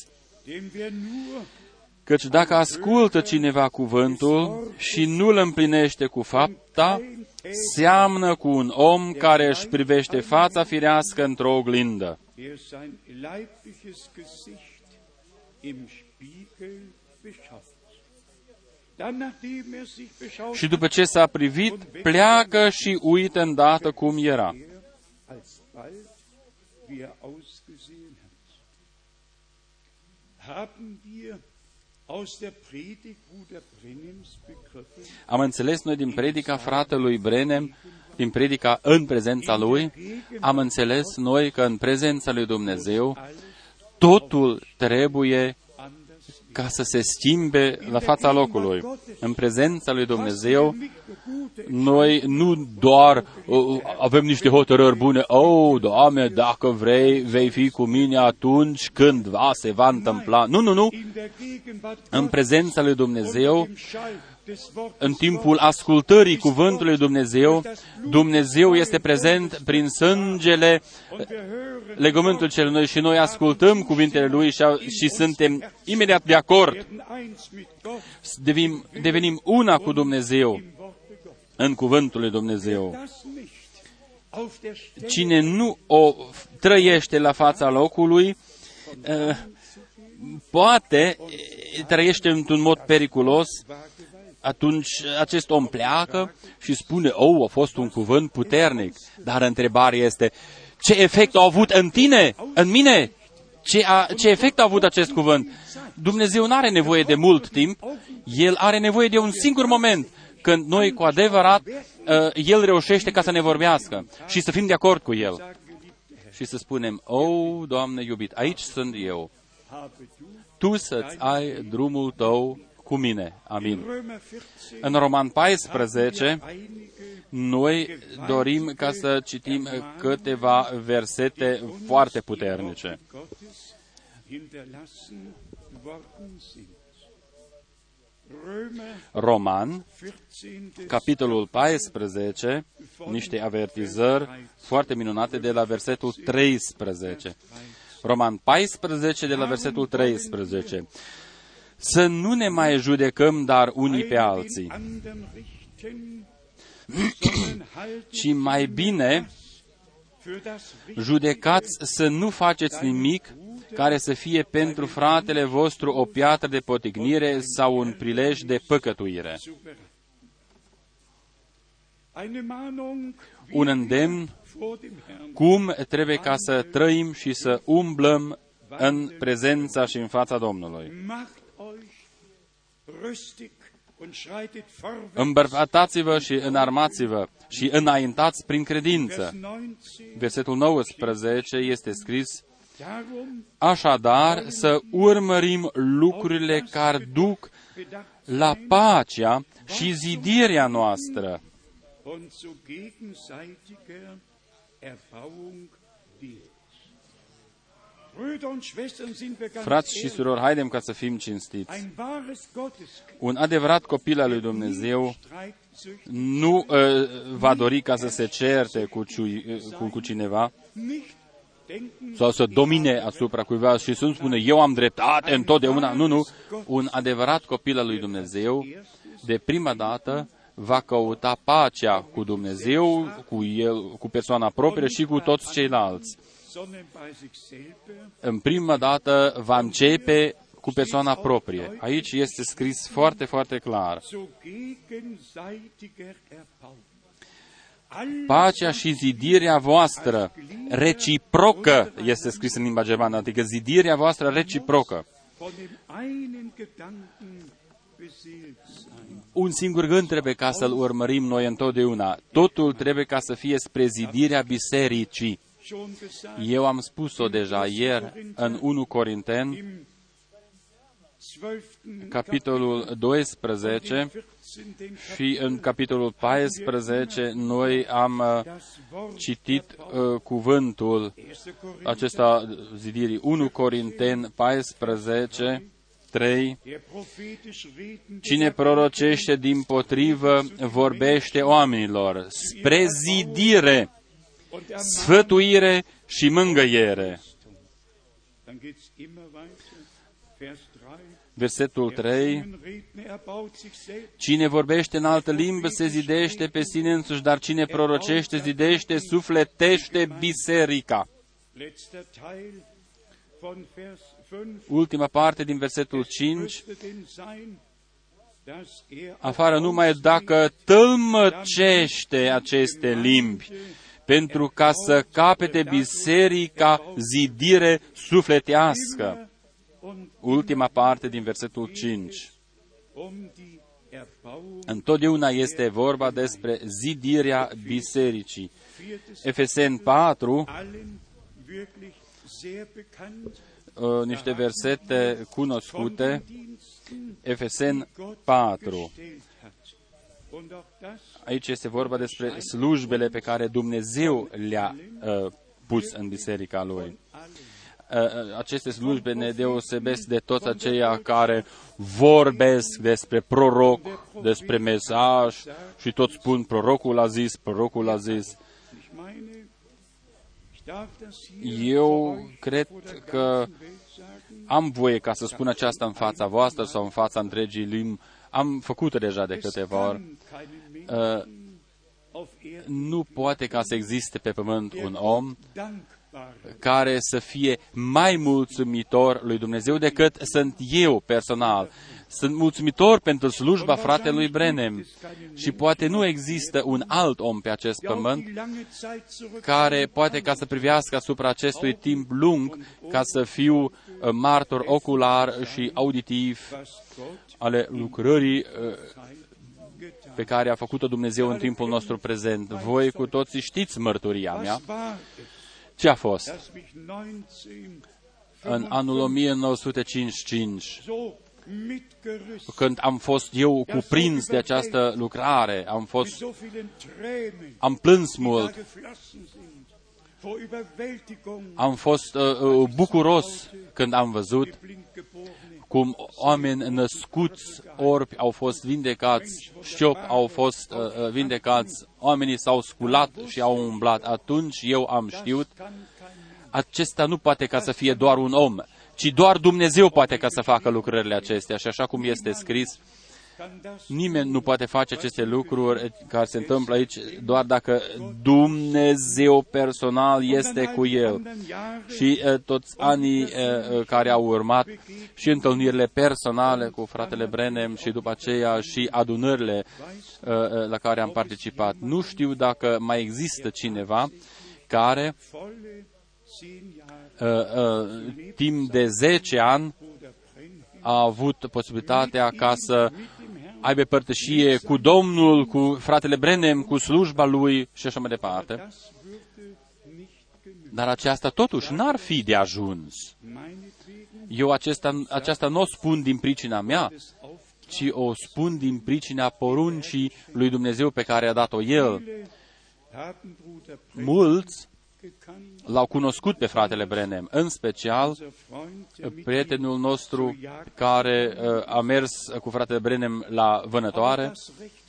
Căci dacă ascultă cineva cuvântul și nu îl împlinește cu fapta, seamnă cu un om care își privește fața firească într-o oglindă. Și după ce s-a privit, pleacă și uită îndată cum era. Am înțeles noi din predica fratelui Brenem, din predica în prezența lui, am înțeles noi că în prezența lui Dumnezeu totul trebuie ca să se schimbe la fața locului. În prezența lui Dumnezeu, Noi nu doar uh, avem niște hotărâri bune, oh, Doamne, dacă vrei, vei fi cu mine atunci când va, se va întâmpla. Nu, nu, nu. În prezența lui Dumnezeu, în timpul ascultării cuvântului Dumnezeu, Dumnezeu este prezent prin sângele legământul cel noi și noi ascultăm cuvintele Lui și, și suntem imediat de acord. Devenim, devenim una cu Dumnezeu în cuvântul lui Dumnezeu. Cine nu o trăiește la fața locului, poate trăiește într-un mod periculos, atunci acest om pleacă și spune, oh, a fost un cuvânt puternic. Dar întrebarea este, ce efect a avut în tine, în mine? Ce, a, ce efect a avut acest cuvânt? Dumnezeu nu are nevoie de mult timp, El are nevoie de un singur moment când noi cu adevărat uh, El reușește ca să ne vorbească și să fim de acord cu El. Și să spunem, oh, Doamne iubit, aici sunt eu. Tu să-ți ai drumul tău cu mine. Amin. În Roman 14, noi dorim ca să citim câteva versete foarte puternice. Roman, capitolul 14, niște avertizări foarte minunate de la versetul 13. Roman 14 de la versetul 13. Să nu ne mai judecăm dar unii pe alții, ci mai bine judecați să nu faceți nimic care să fie pentru fratele vostru o piatră de potignire sau un prilej de păcătuire. Un îndemn cum trebuie ca să trăim și să umblăm în prezența și în fața Domnului. Îmbărfatați-vă și înarmați-vă și înaintați prin credință. Versetul 19 este scris, Așadar, să urmărim lucrurile care duc la pacea și zidirea noastră. Frați și surori, haidem ca să fim cinstiți. Un adevărat copil al lui Dumnezeu nu uh, va dori ca să se certe cu, ciui, uh, cu, cu cineva sau să domine asupra cuiva și să nu spune eu am dreptate întotdeauna. Nu, nu. Un adevărat copil al lui Dumnezeu, de prima dată, va căuta pacea cu Dumnezeu, cu, el, cu persoana proprie și cu toți ceilalți în prima dată va începe cu persoana proprie. Aici este scris foarte, foarte clar. Pacea și zidirea voastră reciprocă este scris în limba germană, adică zidirea voastră reciprocă. Un singur gând trebuie ca să-l urmărim noi întotdeauna. Totul trebuie ca să fie spre zidirea bisericii. Eu am spus-o deja ieri în 1 Corinteni, capitolul 12 și în capitolul 14 noi am uh, citit uh, cuvântul acesta zidirii 1 Corinteni 14 3. Cine prorocește din potrivă vorbește oamenilor spre zidire sfătuire și mângăiere. Versetul 3. Cine vorbește în altă limbă se zidește pe sine însuși, dar cine prorocește, zidește, sufletește biserica. Ultima parte din versetul 5 afară numai dacă tălmăcește aceste limbi pentru ca să capete biserica zidire sufletească. Ultima parte din versetul 5. Întotdeauna este vorba despre zidirea bisericii. Efesen 4, uh, niște versete cunoscute, Efesen 4. Und auch das Aici este vorba despre slujbele pe care Dumnezeu le-a uh, pus în biserica Lui. Uh, uh, aceste slujbe ne deosebesc de toți aceia care vorbesc despre proroc, despre mesaj și tot spun prorocul a zis, prorocul a zis. Ich meine, ich darf das hier Eu vor euch cred vor der că ganzen Welt sagen. am voie ca să spun aceasta în fața voastră sau în fața întregii limbi. Am făcut-o deja de Es câteva ori. kann keinen Uh, Menschen auf Erden nu poate ca să existe pe pământ un om dankbar care să fie mai mulțumitor lui Dumnezeu decât sunt eu personal. Sunt mulțumitor pentru slujba fratelui Brenem și poate nu există un alt om pe acest der auf pământ die lange Zeit zurück care poate ca să privească asupra acestui timp lung ca să fiu uh, martor ocular și auditiv was Gott ale lucrării uh, getan pe care a făcut-o Dumnezeu în timpul nostru prezent. Voi cu toții știți mărturia mea. Was war es, Ce a fost? dass mich 19 În anul 1955, so mitgerissen când am fost eu cuprins de această lucrare, am mit fost, so vielen Tränen, am plâns die da mult, geflossen sind, vor Überwältigung. Am fost uh, uh, bucuros când am văzut die Blindgeborene cum oameni născuți orbi au fost vindecați, șchiop au fost uh, uh, vindecați, oamenii s-au sculat și au umblat. Atunci eu am știut, kann kein acesta nu poate ca să fie doar un om, ci doar Dumnezeu poate ca să facă lucrările acestea. Și așa cum este scris, kann das nimeni nu poate face aceste lucruri care se întâmplă aici doar dacă Dumnezeu personal este cu el. Și uh, toți anii uh, uh, care au urmat și întâlnirile personale cu fratele Brenem și după aceea și adunările uh, uh, la care am participat. Nu știu dacă mai există cineva care volle zehn Jahre uh, uh, timp de 10 ani Bruder Brenhem a avut posibilitatea ca să aibă părtășie cu Domnul, cu fratele Brenem, cu slujba lui și așa mai departe. das würde nicht genügen. Dar aceasta totuși n-ar fi de ajuns. Meinetwegen Eu acesta, aceasta nu o spun din pricina mea, es auf ci o spun din pricina poruncii lui Dumnezeu pe care a dat-o El. viele haben Bruder Brenhem Mulți gekannt. L-au cunoscut pe fratele Brenem, în special Unser Freund, der mit prietenul nostru care uh, a mers cu fratele Brenem la vânătoare, das rechtfertigt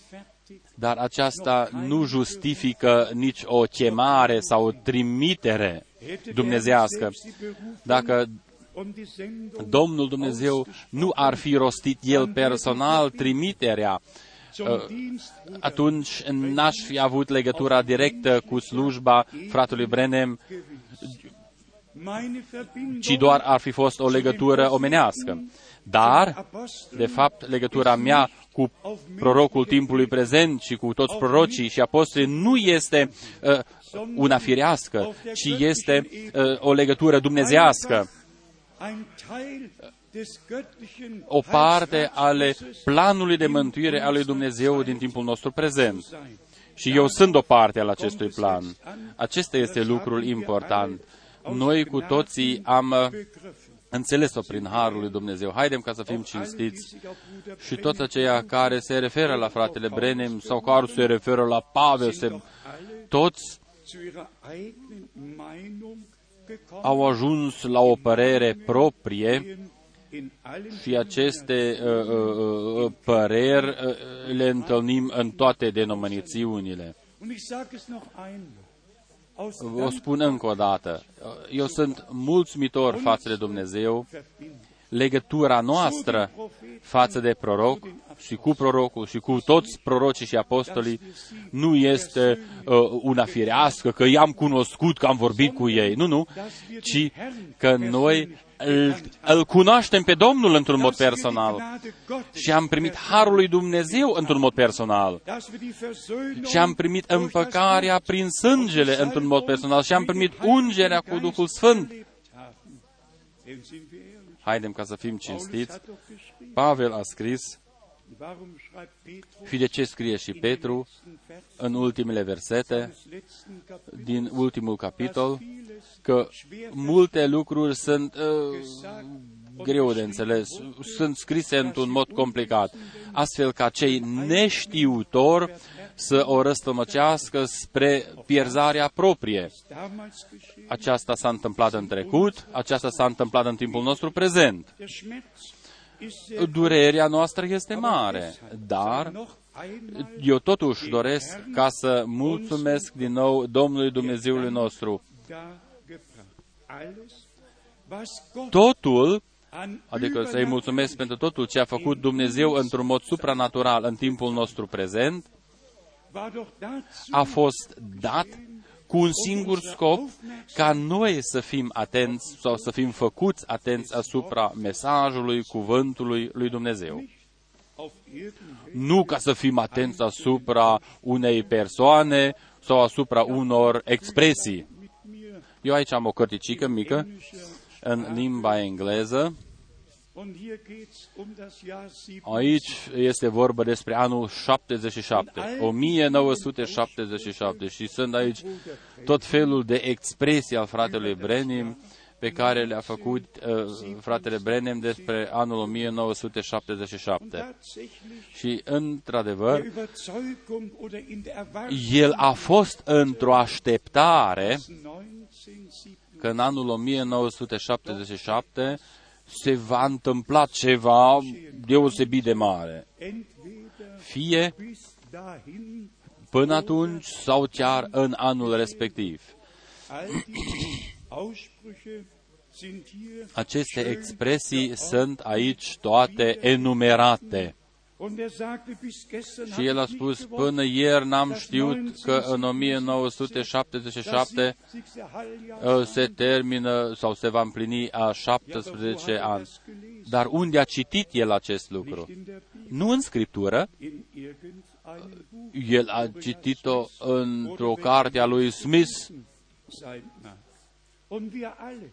dar aceasta nu justifică nici o chemare sau o trimitere hätte der dumnezească. selbst die Berufung Dacă und die Sendung Domnul Dumnezeu nu ar fi rostit El personal trimiterea, zum Dienst Bruder atunci n-aș fi avut legătura directă cu slujba fratelui Brenem, meine Verbindung ci doar ar fi fost o legătură omenească. Dar, de fapt, legătura mea cu prorocul timpului prezent și cu toți prorocii și apostolii nu este uh, una firească, ci este uh, o legătură dumnezească, ein Teil des göttlichen o parte ale Heilswerkes planului de mântuire al lui Dumnezeu din timpul nostru prezent. Și eu sunt o parte al acestui plan. Acesta este lucrul important. Noi cu toții am uh, begriffen. înțeles-o prin Harul lui Dumnezeu. Haidem ca să fim Alle, die cinstiți sich auf Bruder și toți aceia care se referă la fratele Brenem sau care se referă la Pavel, se, Brenhem alle toți zu ihrer eigenen Meinung gekommen au ajuns la o părere proprie in allen și aceste uh, uh, uh, păreri uh, le întâlnim în toate denominațiunile. Und ich sage es noch einmal. Aus O spun încă o dată. Eu sunt mulțumitor față de Dumnezeu. Verbindung Legătura noastră față de proroc și cu prorocul și cu toți prorocii și apostolii nu este uh, una firească, că i-am cunoscut, că am vorbit cu ei. Nu, nu, ci că noi îl, îl cunoaștem pe Domnul într-un mod personal și am primit harul lui Dumnezeu într-un mod personal și am primit împăcarea prin sângele într-un mod personal și am primit ungerea cu Duhul Sfânt. Haidem ca să fim cinstiți. Pavel a scris, și de ce scrie și Petru? în ultimele versete din ultimul capitol, că multe lucruri sunt uh, greu de înțeles, sunt scrise într-un mod complicat, astfel ca cei neștiutori să o răstămăcească spre pierzarea proprie. damals geschehen. Aceasta s-a întâmplat în trecut, aceasta s-a întâmplat în timpul nostru prezent. Der Schmerz ist sehr Durerea noastră este mare, dar noch einmal eu totuși doresc ca să mulțumesc din nou Domnului Dumnezeului nostru. da gebracht. Alles, was Gott Totul, an adică să-i mulțumesc pentru totul ce a făcut Dumnezeu într-un mod supranatural în timpul nostru prezent, war doch dazu a fost dat cu un singur scop ca noi să fim atenți sau să fim făcuți atenți asupra mesajului, cuvântului lui Dumnezeu. auf irgendwelche Nu ca să fim atenți asupra unei persoane sau asupra unor expresii. mit mir Eu aici am o cărticică mică englische în limba engleză. Aici este vorba despre anul 77, 1977 și sunt aici tot felul de expresii al fratelui Brenim pe care le-a făcut uh, fratele Brenim despre anul 1977. Tatsächlich Și, într-adevăr, der Überzeugung oder in der Erwartung el a fost într-o așteptare 1907 că în anul 1977 se va întâmpla ceva deosebit de mare. entweder Fie bis dahin până atunci sau chiar în anul respectiv. all diese Aussprüche sind hier Aceste schön expresii sunt aici toate enumerate. Und er sagte bis gestern Și el a hab ich spus, nicht gewusst, până ieri n-am știut că în 1977 das 70. Halbjahr uh, se termină sau se va împlini a 17 ani. Dar unde a citit el acest lucru? in der Bibel, Nu în Scriptură, in irgendeinem Buch el a citit-o într-o carte a lui Smith. sein mag. Und wir alle,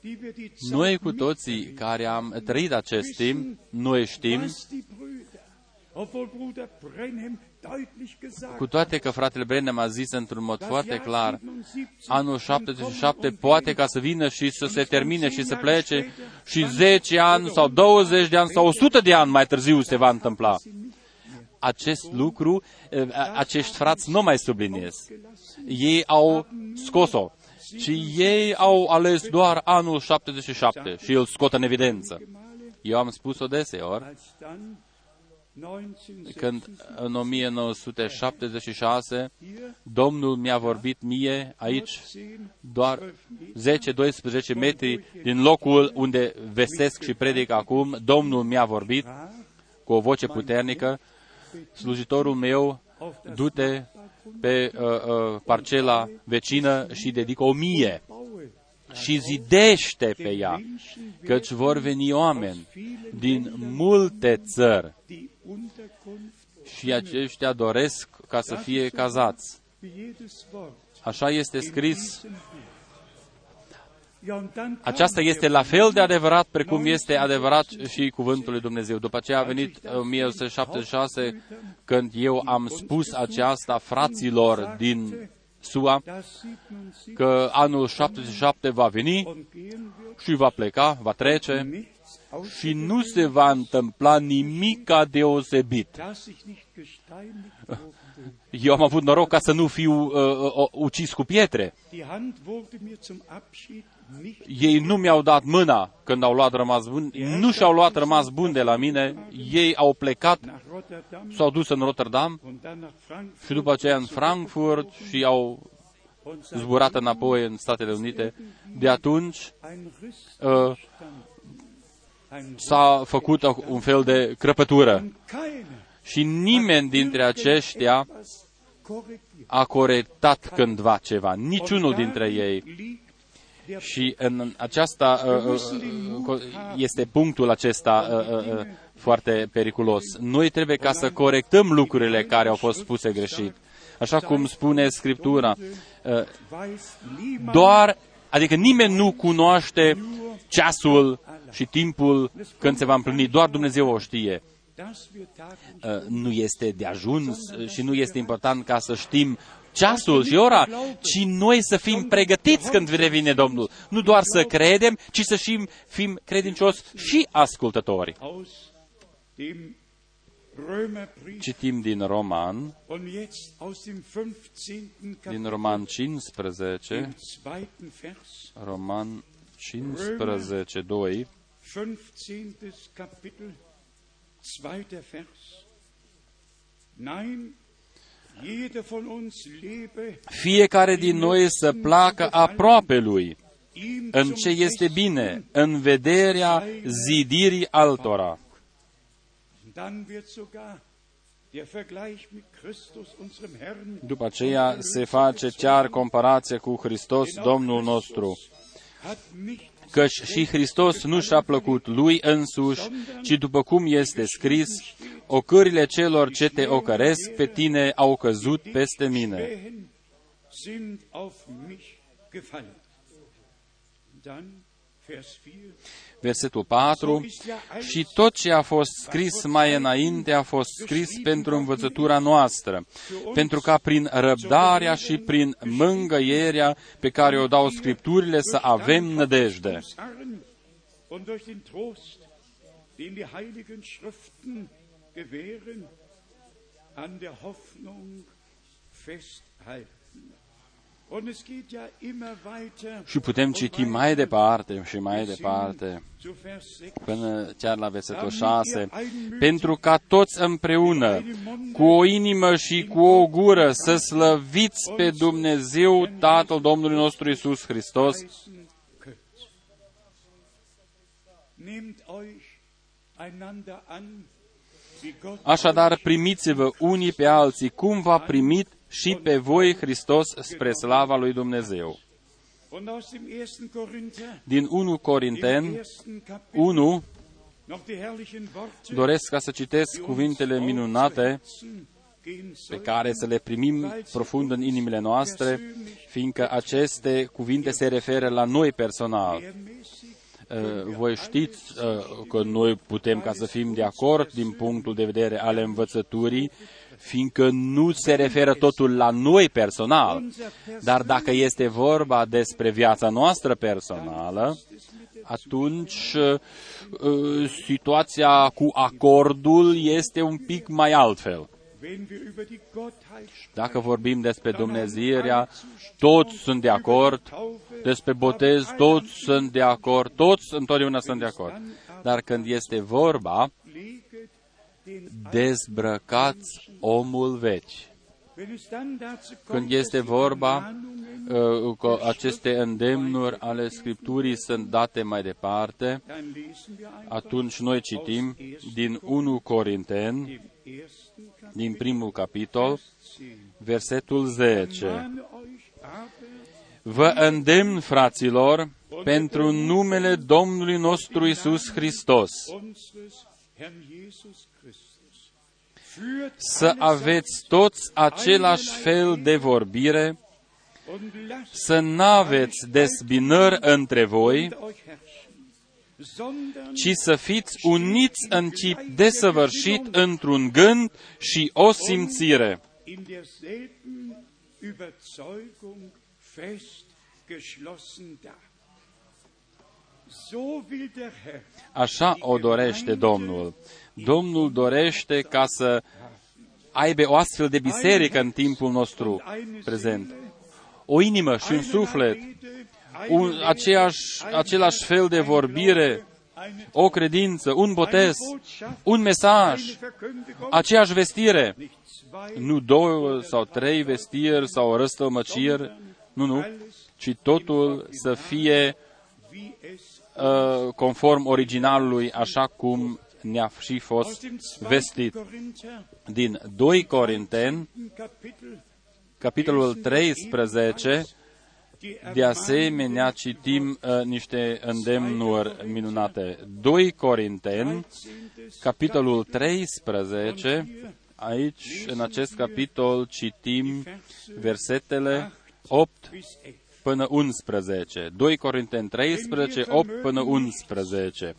die wir die Zeit Noi cu toții care am trăit acest timp, noi știm, cu toate că fratele Brenham a zis într-un mod das foarte Jahr clar, 77 anul kann kommen 77 und poate gehen. ca să vină și să se termine și să plece și 10 ani sau 20 de ani sau 100 de ani mai târziu se va întâmpla. Acest lucru, eh, a- acești frați nu mai subliniez. Ei au scos-o și ei au ales doar anul 77 și îl scot în evidență. Eu am spus-o deseori Als dann când 1976 în 1976 hier Domnul mi-a vorbit mie aici 10, doar 10-12 metri din locul unde vestesc și predic acum, Domnul mi-a vorbit cu o voce puternică, slujitorul meu, auf das du-te pe uh, uh, parcela vecină și dedică o mie. Baue și zidește pe ea, Menschen, căci vor veni oameni din multe țări die Unterkunft și aceștia doresc ca să fie cazați. wie jedes Wort Așa este in scris diesem Buch. Ja, und dann kam Aceasta der este la fel de adevărat precum este adevărat și cuvântul lui Dumnezeu. După aceea a venit 1976 când eu am spus aceasta fraților din SUA das 77 că anul 77 va veni und gehen wird, și va pleca, va trece nichts aus, și nu se va întâmpla nimica deosebit. dass ich nicht gesteinigt wurde. Eu am avut noroc ca să nu fiu uh, uh, ucis cu pietre. Die Hand wurde mir zum Abschied nicht Ei nu mi-au dat mâna când au luat rămas bun, nu și-au luat rămas bun de la mine, ei au plecat, nach Rotterdam s-au dus în Rotterdam und dann nach Frankfurt și după aceea în Frankfurt și au und seit zburat înapoi în Statele Unite. De atunci ein Riss uh, entstand. Ein Riss s-a făcut un fel de crăpătură und keiner și nimeni dintre aceștia etwas korrigiert. a corectat cândva ceva, niciunul Und dintre darin ei. Liegt der Și în aceasta uh, uh, este punctul acesta uh, uh, uh, foarte periculos. Noi trebuie ca să corectăm lucrurile care au fost spuse greșit. Așa cum spune Scriptura, uh, weiß niemand doar, adică nimeni nu cunoaște ceasul și timpul când se va împlini, doar Dumnezeu o știe. dass wir Tag und Uh, Nu este de ajuns uh, și nu este important ca să știm ceasul și ora, ci noi să fim pregătiți când revine Domnul. Nu doar să credem, ci să fim, fim credincioși și ascultători. aus dem Römerbrief Citim din Roman, und jetzt aus dem 15. din Kapitel, Roman 15, im zweiten Vers, Roman 15, 2, 15. Kapitel, zweiter Vers. Nein, fiecare din noi să placă aproape lui, ihm în zum ce este Besten. bine, în vederea zidirii altora. Dann wird sogar der Vergleich mit Christus, unserem Herrn, După aceea se face chiar comparație cu Hristos, Domnul nostru, hat nicht căci și Hristos nu și-a plăcut lui însuși, ci după cum este scris, ocările celor ce te ocăresc pe tine au căzut peste mine. Schwächen sind auf mich gefallen. Dann Vers 4. Versetul 4, și tot ce a fost scris mai înainte a fost scris pentru învățătura noastră, pentru ca prin răbdarea și prin mângăierea pe care o dau Scripturile să avem nădejde. Uns Harren und durch den Trost, den die heiligen Schriften gewähren, an der Hoffnung festhalten. Și putem citi mai departe și mai departe, zu Vers 6. până chiar la versetul 6, pentru ca toți împreună, cu o inimă și cu o gură, să slăviți pe Dumnezeu Tatăl Domnului nostru Isus Hristos, heißen könnt. Nehmt euch einander an, wie Gott Așadar, primiți-vă unii pe alții, cum v-a primit și pe voi Hristos spre slava lui Dumnezeu. und aus dem 1. Korinther, Din 1 im Corinteni ersten Kapitel, 1, noch die herrlichen Worte, doresc ca să citesc cuvintele minunate pe care să le primim profund în inimile noastre, fiindcă aceste cuvinte se referă la noi personal. Uh, Voi știți uh, că noi putem ca să fim de acord din punctul de vedere ale învățăturii, fiindcă nu se referă totul la noi personal, dar dacă este vorba despre viața noastră personală, atunci uh, situația cu acordul este un pic mai altfel. Wenn wir über die Gottheit Dacă vorbim despre Dumnezeirea, toți sunt de acord, despre botez, toți sunt de acord, toți întotdeauna sunt de acord. Dar când este vorba, leget den dezbrăcați omul vechi. Wenn es dann dazu kommt, Când este dass die vorba Ermahnungen, uh, că aceste îndemnuri ale Scripturii sunt date mai departe, dann lesen wir ein atunci noi citim din 1 Corinteni, im ersten Kapitel din primul capitol, 10. versetul 10. Mahne euch aber Vă îndemn, fraților, pentru numele Domnului nostru Isus Hristos, unseres Herrn Jesus Christus. Führt să alle aveți toți același fel de vorbire, und lasst să n-aveți dezbinări între voi, unter euch herrschen, sondern ci să fiți uniți în chip desăvârșit într-un gând și o simțire. in derselben Überzeugung fest geschlossen da. Așa o dorește Domnul. Domnul dorește ca să aibă o astfel de biserică în timpul nostru eine prezent. Seele, O inimă și un suflet, Rede, un, eine aceeași, același fel de vorbire, eine o credință, un botez, Botschaft, un mesaj, eine Verkündigung, aceeași vestire. nicht zwei, Nu două sau trei vestiri sau răstălmăciri, nu, nu, ci totul să fie wie es uh, conform originalului, așa cum ne-a și aus fost dem 2. vestit. Korinther, Din 2 Corinteni, Kapitel, capitolul 13, die de asemenea citim uh, niște îndemnuri minunate. 2 Corinteni, capitolul 13, aici, în acest capitol, citim versetele 8 bis 11. Până 11. 2 Corinteni 13, 8 până 11.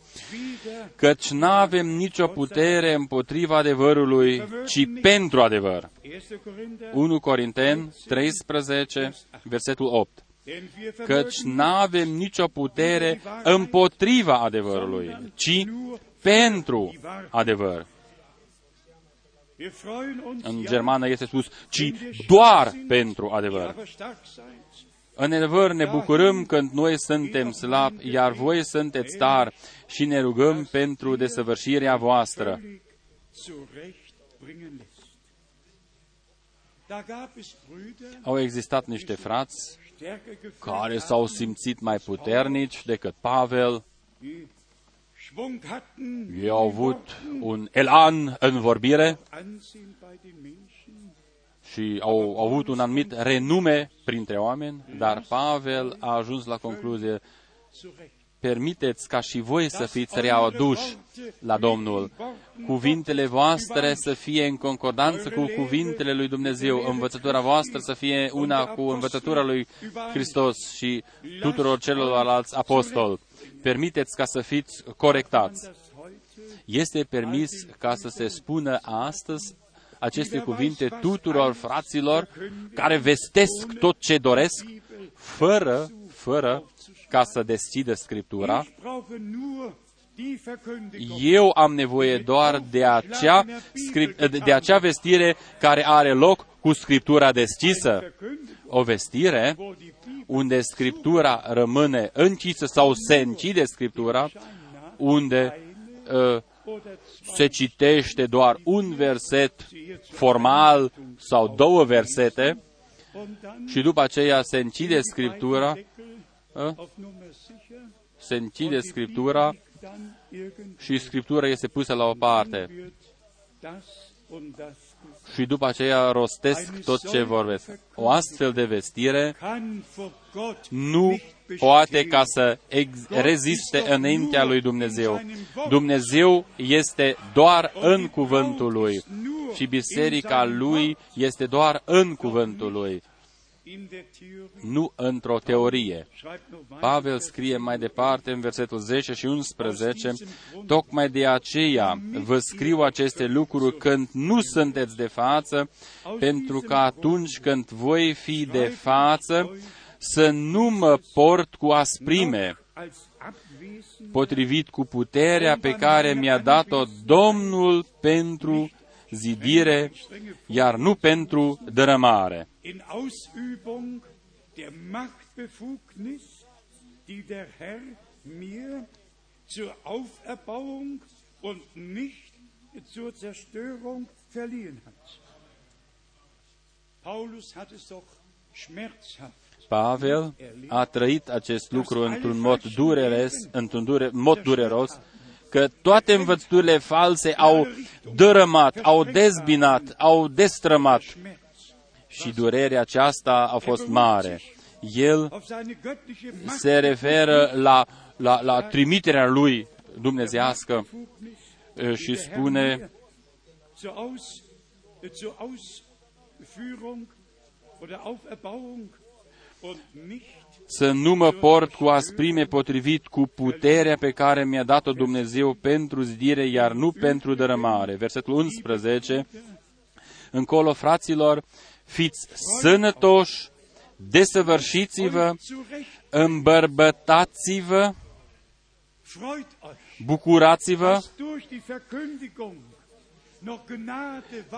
Căci n-avem nicio putere împotriva adevărului, ci pentru adevăr. 1. 1 Corinteni 13, versetul 8. Căci n-avem nicio putere împotriva adevărului, ci pentru adevăr. În germană este spus, ci doar pentru adevăr. În adevăr ne bucurăm când noi suntem slabi, iar voi sunteți tari și ne rugăm pentru desăvârșirea voastră. Au existat niște frați care s-au simțit mai puternici decât Pavel. Ei au avut un elan în vorbire și au, au avut un anumit renume printre oameni, dar Pavel a ajuns la concluzie, permiteți ca și voi să fiți readuși la Domnul, cuvintele voastre să fie în concordanță cu cuvintele lui Dumnezeu, învățătura voastră să fie una cu învățătura lui Hristos și tuturor celorlalți apostoli. Permiteți ca să fiți corectați. Este permis ca să se spună astăzi aceste cuvinte tuturor fraților care vestesc tot ce doresc, fără, fără ca să deschidă Scriptura. Eu am nevoie doar de acea, de acea vestire care are loc cu Scriptura deschisă. O vestire unde Scriptura rămâne închisă sau se închide Scriptura, unde uh, se citește doar un verset formal sau două versete și după aceea se închide Scriptura, ă? se închide Scriptura și Scriptura este pusă la o parte. Și după aceea rostesc tot ce vorbesc. O astfel de vestire nu poate ca să reziste înaintea lui Dumnezeu. Dumnezeu este doar în cuvântul lui și biserica lui este doar în cuvântul lui nu într-o teorie. Pavel scrie mai departe în versetul 10 și 11, tocmai de aceea vă scriu aceste lucruri când nu sunteți de față, pentru că atunci când voi fi de față, să nu mă port cu asprime, potrivit cu puterea pe care mi-a dat-o Domnul pentru zidire, iar nu pentru dărămare. zur Auferbauung und nicht zur Zerstörung verliehen hat. Paulus hat es doch schmerzhaft Pavel a trăit acest lucru într-un mod dureres, într-un dure, mod dureros, că toate învățăturile false au dărâmat, au dezbinat, au destrămat și durerea aceasta a fost mare. El se referă la, la, la trimiterea lui dumnezească și spune să nu mă port cu asprime potrivit cu puterea pe care mi-a dat-o Dumnezeu pentru zidire, iar nu pentru dărămare. Versetul 11, încolo, fraților, fiți sănătoși, desăvârșiți-vă, îmbărbătați-vă, bucurați-vă,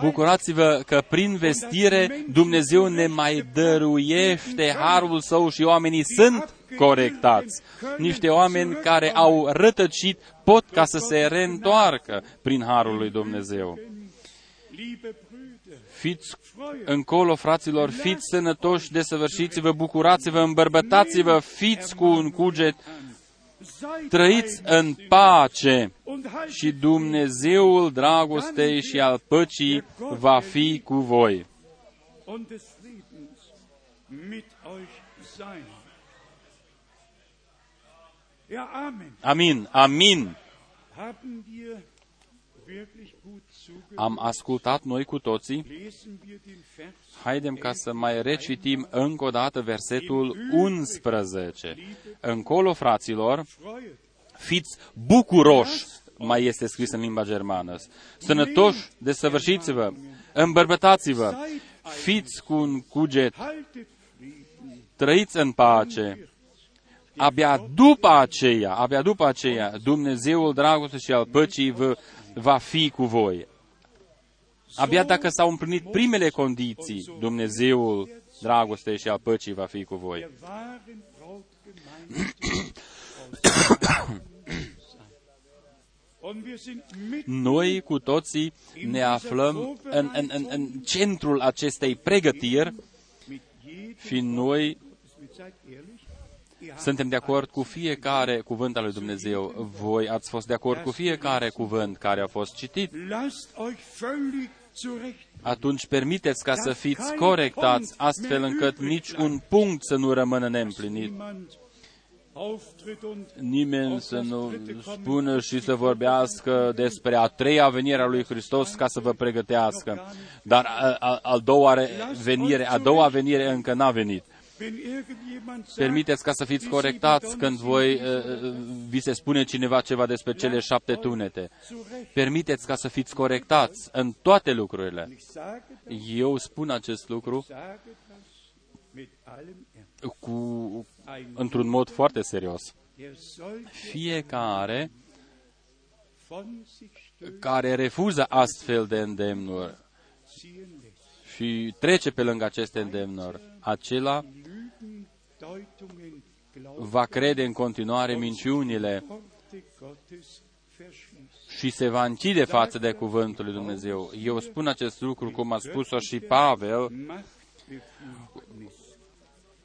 Bucurați-vă că prin vestire Dumnezeu ne mai dăruiește harul său și oamenii sunt corectați. Niște oameni care au rătăcit pot ca să se reîntoarcă prin harul lui Dumnezeu. Fiți încolo, fraților, fiți sănătoși, desăvârșiți-vă, bucurați-vă, îmbărbătați-vă, fiți cu un cuget trăiți în pace și Dumnezeul dragostei și al păcii va fi cu voi. Amin, amin. Am ascultat noi cu toții? Haidem ca să mai recitim încă o dată versetul 11. Încolo, fraților, fiți bucuroși, mai este scris în limba germană. Sănătoși, desăvârșiți-vă, îmbărbătați-vă, fiți cu un cuget, haltet Frieden. trăiți în pace. Abia după aceea, abia după aceea, Dumnezeul dragostei și al păcii vă, va fi cu voi. Abia dacă s-au împlinit primele condiții, Dumnezeul dragostei și al păcii va fi cu voi. Der wahren Brautgemeinde Und wir sind mit Noi cu toții ne aflăm în, în, în, în centrul acestei pregătiri, mit jedem, fiind noi seid ehrlich, ihr habt suntem de acord cu fiecare cuvânt al lui Dumnezeu. Voi ați fost de acord cu fiecare cuvânt care a fost citit. Lasst euch völlig zurecht. Atunci permiteți ca să fiți corectați, astfel încât nici un punct să nu rămână neîmplinit. Niemand auftritt und Nimeni să nu spună și să vorbească despre a treia venire a lui Hristos ca să vă pregătească. Dar a, a, a doua re- venire, a doua venire încă n-a venit. Wenn irgendjemand sagt, Permiteți ca să fiți corectați când voi uh, uh, vi se spune cineva ceva despre cele șapte tunete. zurecht, Permiteți ca să fiți corectați în toate lucrurile. ich sage das, Eu spun acest lucru sage das mit allem Ernst. cu, Ein într-un mod foarte serios. der solche Fiecare von sich stößt, care refuză astfel de îndemnuri ziehen lässt. și trece pe lângă aceste îndemnuri, acela Lügen, Deutungen, Glauben, va crede în continuare minciunile Worte Gottes verschließt. și se va închide față de cuvântul lui Dumnezeu. Eu spun acest lucru cum a spus-o și Pavel, Machtbefugnis.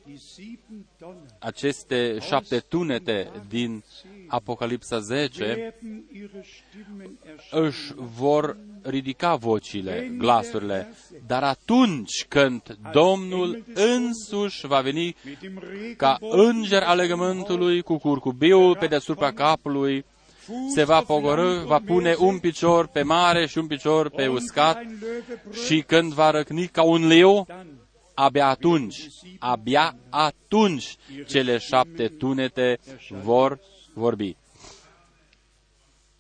Die sieben Donner aceste șapte tunete din Apocalipsa 10 werden ihre Stimmen erschallen. își vor ridica vocile, glasurile, dar atunci când Domnul însuși va veni Mit dem Regenbogen ca înger al legământului cu curcubiul pe deasupra capului, se va pogorâ, va pune un picior pe mare și un picior pe uscat și când va răcni ca un leu, abia atunci, abia atunci cele șapte tunete vor vorbi.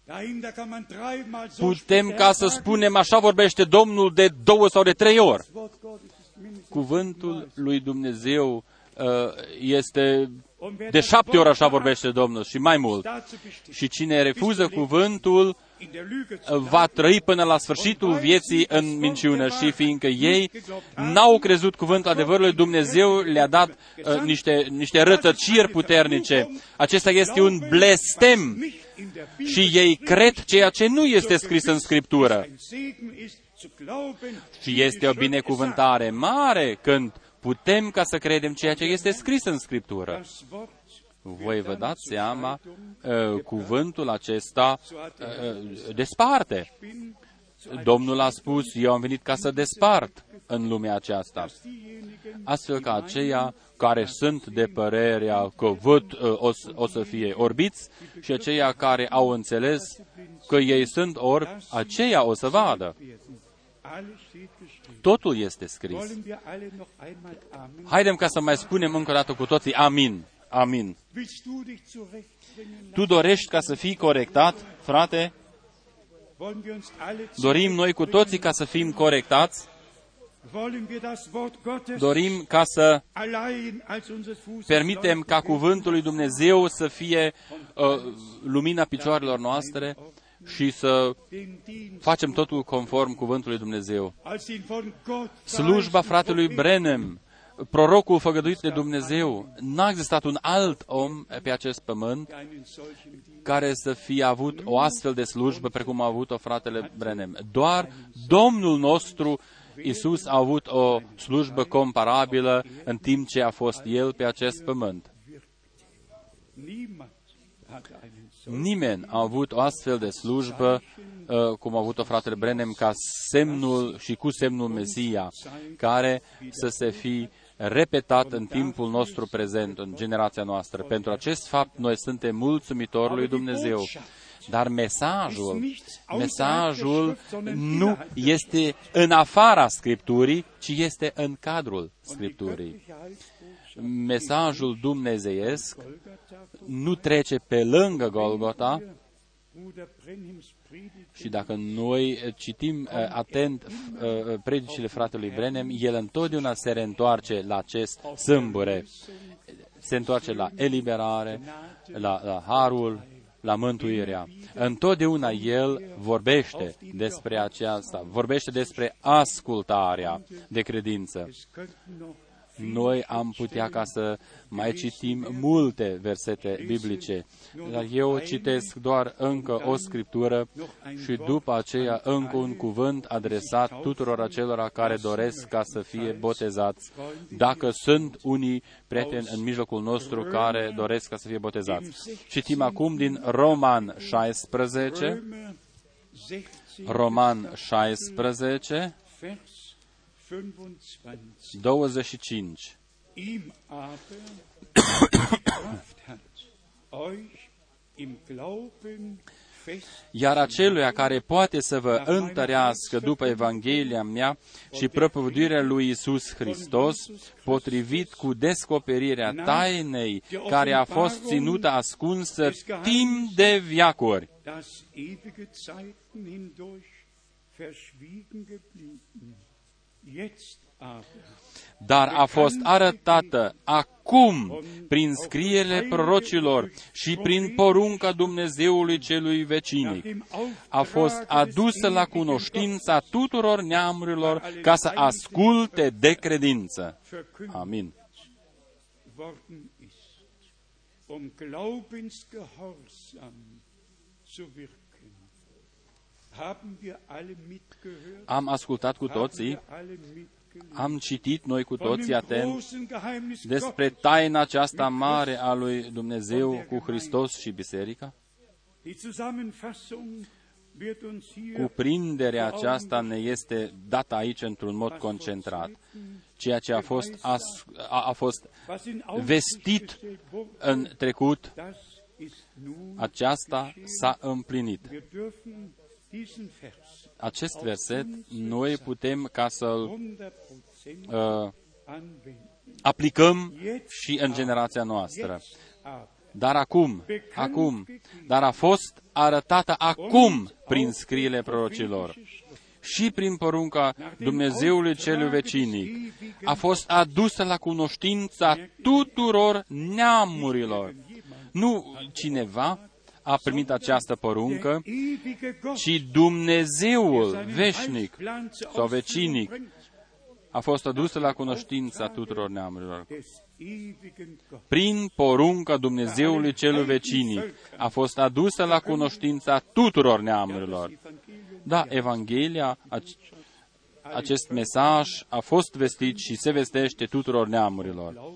Dahinter kann man dreimal so Putem ca să sprechen. spunem, așa vorbește Domnul de două sau de trei ori. Das Wort Gottes ist mindestens Cuvântul lui Dumnezeu uh, este Und wer de das șapte ori Wort așa vorbește Domnul și mai mult. dazu bestimmt, Și cine refuză cuvântul in der Lüge zu va trăi până la sfârșitul vieții în minciună și fiindcă ei n-au crezut cuvântul adevărului, Dumnezeu le-a dat uh, niște, niște rătăciri puternice. Acesta este un blestem nicht in der Bibel și ei cred ceea ce nu este scris în Scriptură. ein Segen ist, zu glauben, Și este o binecuvântare mare când putem ca să credem ceea ce este scris în Scriptură. Das Wort Voi vă dați seama, uh, cuvântul acesta uh, desparte. bin, Domnul a spus, eu am venit ca să despart în lumea aceasta. diejenigen, Astfel că aceia care sunt de părerea că văd uh, o, să- o să fie orbiți și aceia care au înțeles că ei sunt orbi, aceia o să vadă. alles steht geschrieben. Totul este scris. Wollen wir alle noch einmal Amen? Haidem ca să mai spunem încă o dată cu toții Amin. Amin. Willst du dich zurechtbringen? Tu dorești ca să fii corectat, frate? Wollen wir uns alle Dorim noi cu toții ca să fim corectați? Wollen wir das Wort Gottes Dorim ca să allein als unser Fuß permitem ca cuvântul lui Dumnezeu să fie uh, lumina picioarelor noastre și să den Dienst facem totul conform cuvântului Dumnezeu. als den von Gott Slujba verheißenen fratelui Propheten Brenem, prorocul făgăduit de Dumnezeu, n-a existat un alt om pe acest pământ einen solchen Dienst. care să fie avut o astfel de slujbă precum a avut-o fratele Brenem. Doar Domnul nostru Isus a avut o slujbă comparabilă în timp ce a fost El pe acest pământ. Niemand hatte einen solchen. Nimeni a avut o astfel de slujbă uh, cum a avut-o fratele Brenem ca semnul și cu semnul Mesia, care să se fi repetat în timpul nostru prezent, în generația noastră. Pentru acest fapt, noi suntem mulțumitori lui Dumnezeu. Dar mesajul, mesajul nu este în afara Scripturii, ci este în cadrul Scripturii. Mesajul dumnezeiesc nu trece pe lângă Golgota, Și dacă noi citim uh, atent uh, predicile fratelui Brenem, el întotdeauna se reîntoarce la acest sâmbure, se întoarce la eliberare, la, la harul, la mântuirea. Întotdeauna el vorbește despre aceasta, vorbește despre ascultarea de credință noi am putea ca să mai citim multe versete biblice, dar eu citesc doar încă o scriptură și după aceea încă un cuvânt adresat tuturor acelora care doresc ca să fie botezați. Dacă sunt unii prieteni în mijlocul nostru care doresc ca să fie botezați. Citim acum din Roman 16, Roman 16, 25. Ihm aber Kraft hat, euch im Glauben iar aceluia care poate să vă întărească după Evanghelia mea și propovăduirea lui Isus Hristos, potrivit cu descoperirea tainei care a fost ținută ascunsă timp de viacuri dar a fost arătată acum prin scrierile prorocilor și prin porunca Dumnezeului celui vecinic. A fost adusă la cunoștința tuturor neamurilor ca să asculte de credință. Amin. Um Glaubensgehorsam zu wirken. Am ascultat cu toții, am citit noi cu toții atent despre taina aceasta mare a lui Dumnezeu cu Hristos și Biserica? Cuprinderea aceasta ne este dată aici într-un mod concentrat. Ceea ce a fost, a, a fost vestit în trecut, aceasta s-a împlinit acest verset noi putem ca să-l uh, aplicăm și în generația noastră. Dar acum, acum, dar a fost arătată acum prin scriile prorocilor și prin porunca Dumnezeului celui vecinic, a fost adusă la cunoștința tuturor neamurilor. Nu cineva a primit această poruncă, ci Dumnezeul veșnic sau vecinic a fost adusă la cunoștința tuturor neamurilor. Prin porunca Dumnezeului celui vecinic a fost adusă la cunoștința tuturor neamurilor. Da, Evanghelia, acest mesaj a fost vestit și se vestește tuturor neamurilor,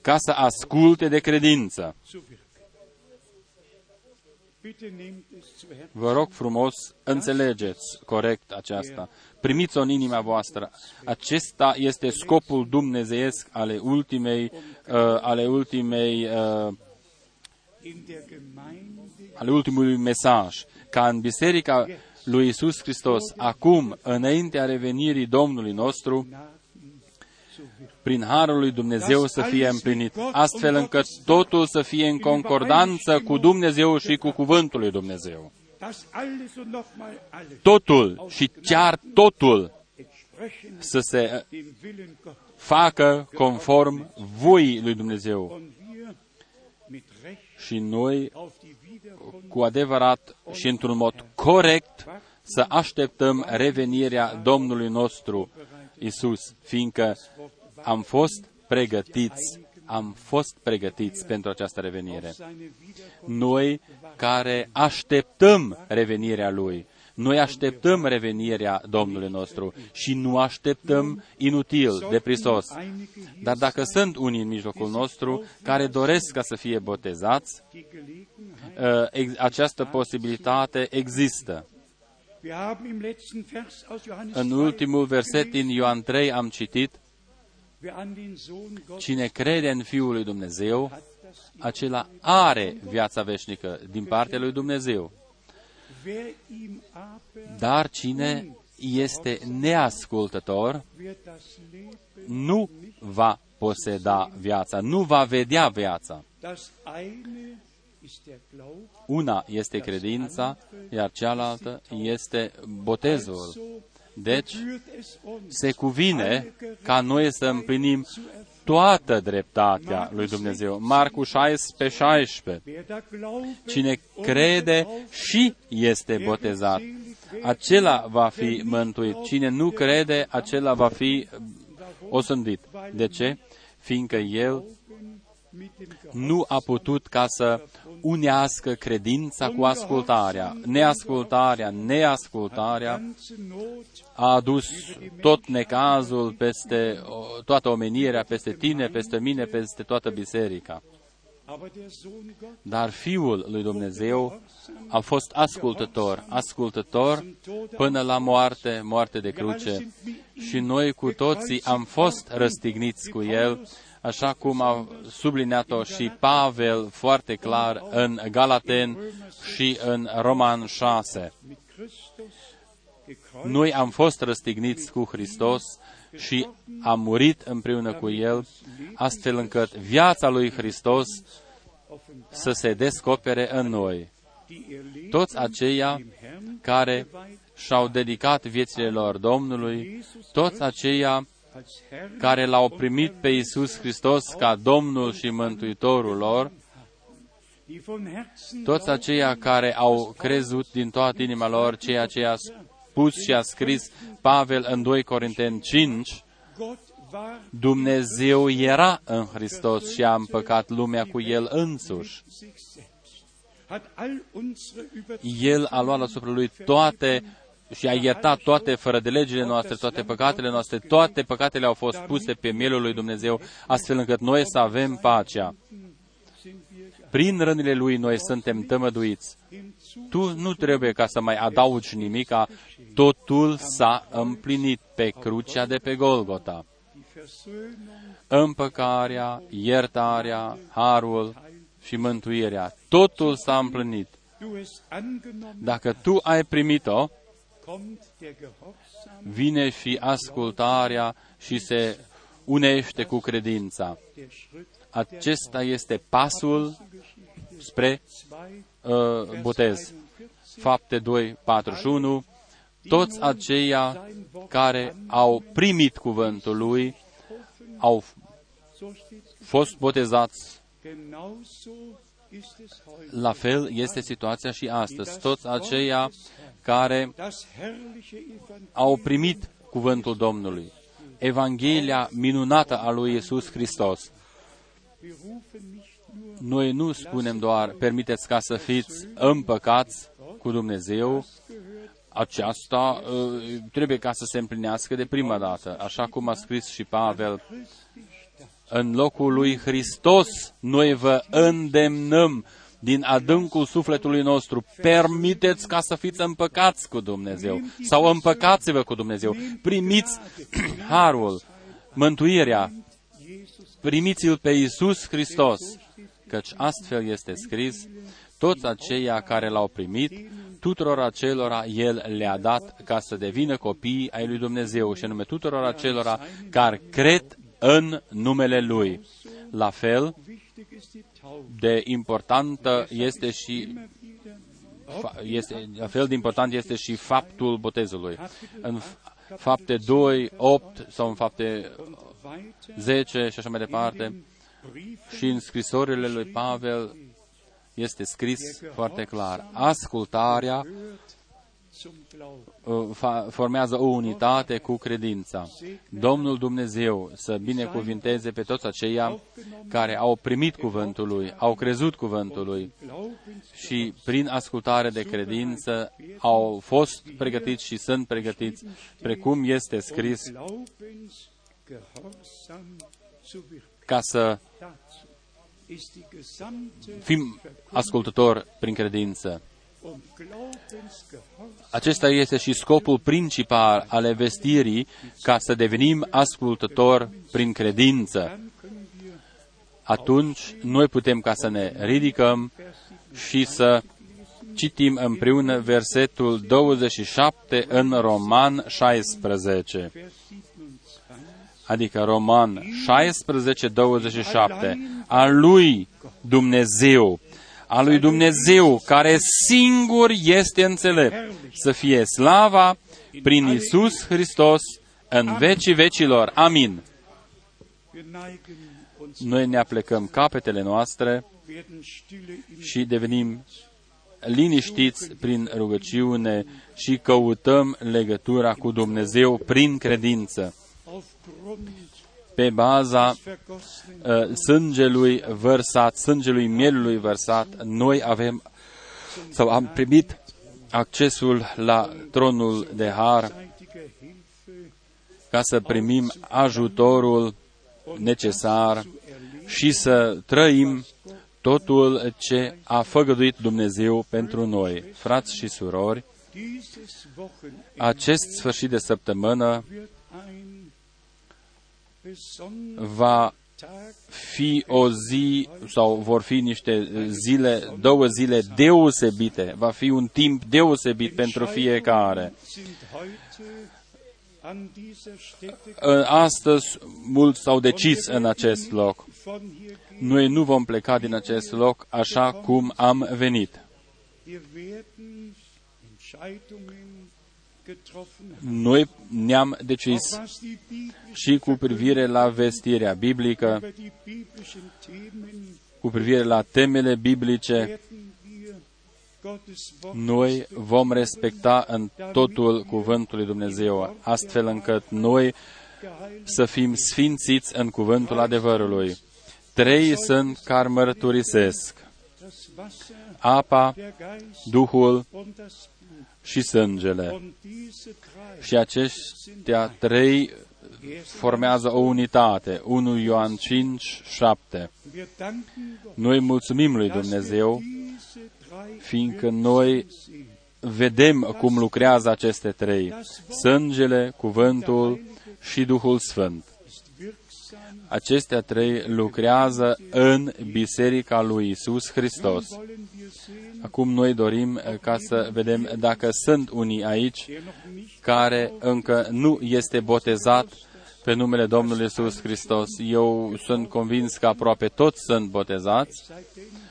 ca să asculte de credință. Vă rog frumos, înțelegeți corect aceasta. Primiți-o în inima voastră. Acesta este scopul dumnezeiesc ale ultimei, uh, ale ultimei, uh, ale ultimului mesaj. Ca în biserica lui Isus Hristos, acum, înaintea revenirii Domnului nostru, prin Harul lui Dumnezeu să fie împlinit, astfel încât totul să fie în concordanță cu Dumnezeu și cu Cuvântul lui Dumnezeu. Totul și chiar totul să se facă conform voii lui Dumnezeu. Și noi, cu adevărat și într-un mod corect, să așteptăm revenirea Domnului nostru Isus, fiindcă am fost pregătiți, am fost pregătiți pentru această revenire. Noi care așteptăm revenirea Lui, noi așteptăm revenirea Domnului nostru și nu așteptăm inutil, deprisos. Dar dacă sunt unii în mijlocul nostru care doresc ca să fie botezați, ă, această posibilitate există. În ultimul verset din Ioan 3 am citit, Cine crede în Fiul lui Dumnezeu, acela are viața veșnică din partea lui Dumnezeu. Dar cine este neascultător, nu va poseda viața, nu va vedea viața. Una este credința, iar cealaltă este botezul. Deci, se cuvine ca noi să împlinim toată dreptatea lui Dumnezeu. Marcu 16, 16. Cine crede și este botezat, acela va fi mântuit. Cine nu crede, acela va fi osândit. De ce? Fiindcă el nu a putut ca să unească credința cu ascultarea. Neascultarea, neascultarea a adus tot necazul peste toată omenirea, peste tine, peste mine, peste toată biserica. Dar Fiul lui Dumnezeu a fost ascultător, ascultător până la moarte, moarte de cruce. Și noi cu toții am fost răstigniți cu El, așa cum a subliniat-o și Pavel foarte clar în Galaten și în Roman 6. Noi am fost răstigniți cu Hristos și am murit împreună cu El, astfel încât viața lui Hristos să se descopere în noi. Toți aceia care și-au dedicat viețile lor Domnului, toți aceia care l-au primit pe Iisus Hristos ca Domnul și Mântuitorul lor, toți aceia care au crezut din toată inima lor ceea ce a spus și a scris Pavel în 2 Corinteni 5, Dumnezeu era în Hristos și a împăcat lumea cu El însuși. El a luat asupra Lui toate și a iertat toate fără de legile noastre, toate păcatele noastre, toate păcatele au fost puse pe mielul lui Dumnezeu, astfel încât noi să avem pacea. Prin rănile lui noi suntem tămăduiți. Tu nu trebuie ca să mai adaugi nimica, totul s-a împlinit pe crucea de pe Golgota. Împăcarea, iertarea, harul și mântuirea, totul s-a împlinit. Dacă tu ai primit-o, vine și ascultarea și se unește cu credința. Acesta este pasul spre uh, botez. Fapte 2, 41. Toți aceia care au primit cuvântul lui au fost botezați. La fel este situația și astăzi. Toți aceia care au primit cuvântul Domnului, Evanghelia minunată a lui Isus Hristos. Noi nu spunem doar, permiteți ca să fiți împăcați cu Dumnezeu, aceasta uh, trebuie ca să se împlinească de prima dată, așa cum a scris și Pavel. În locul lui Hristos, noi vă îndemnăm din adâncul sufletului nostru, permiteți ca să fiți împăcați cu Dumnezeu sau împăcați-vă cu Dumnezeu. Primiți harul, mântuirea, primiți-l pe Iisus Hristos, căci astfel este scris, toți aceia care l-au primit, tuturor acelora El le-a dat ca să devină copii ai lui Dumnezeu și anume tuturor acelora care cred în numele Lui. La fel, de importantă este și este, la fel de important este și faptul botezului. În fapte 2, 8 sau în fapte 10 și așa mai departe, și în scrisorile lui Pavel este scris foarte clar. Ascultarea Uh, formează o unitate cu credința. Domnul Dumnezeu să binecuvinteze pe toți aceia care au primit cuvântul Lui, au crezut cuvântul Lui și prin ascultare de credință au fost pregătiți și sunt pregătiți, precum este scris, ca să fim ascultători prin credință. Acesta este și scopul principal al vestirii, ca să devenim ascultători prin credință. Atunci, noi putem ca să ne ridicăm și să citim împreună versetul 27 în Roman 16. Adică Roman 16, 27. A lui Dumnezeu a lui Dumnezeu, care singur este înțelept, să fie slava prin Isus Hristos în vecii vecilor. Amin. Wir neigen uns, Noi ne aplecăm capetele noastre werden stille in și devenim liniștiți prin rugăciune și căutăm legătura cu Dumnezeu prin credință, aufgrund pe baza des vergossenen uh, sângelui vărsat, sângelui mielului vărsat, noi avem sau am primit accesul la tronul de har zeitige Hilfe ca să primim ajutorul necesar zu erleben. și să trăim totul ce a făgăduit Dumnezeu pentru noi. Frați și surori, Dieses Wochenende acest sfârșit de săptămână wird ein besonderer va Tag fi o zi sau vor fi niște zile, două zile deosebite. Va fi un timp deosebit pentru fiecare. sind heute an dieser Stätte Ă, Astăzi mulți s-au decis în acest loc. von hier gehen. Noi nu vom pleca din acest loc așa cum am venit. Noi ne-am decis Auch was die biblische și cu privire la vestirea biblică, über die biblischen Themen cu privire la temele biblice, werden wir Gottes Wort noi vom respecta în totul cuvântul lui Dumnezeu, astfel încât noi geheiligt să fim sfințiți în cuvântul adevărului. Trei sunt care mărturisesc, das Wasser, apa, der Geist Duhul und das Blut. și sângele. Und diese drei Și aceștia trei formează o unitate. 1 Ioan 5, 7. wir danken Gott, Noi mulțumim lui dass wir Dumnezeu, diese drei fiindcă wirksam noi sehen. vedem cum lucrează aceste trei. Sângele, cuvântul și Duhul Sfânt. Ist wirksam. Acestea trei lucrează în Biserica lui Isus Hristos. Wollen wir sehen, Acum noi dorim eh, ca să vedem dacă sunt unii aici der noch nicht care încă nu este botezat pe numele Domnului Isus Hristos. Eu sunt convins că aproape toți sunt botezați. seitdem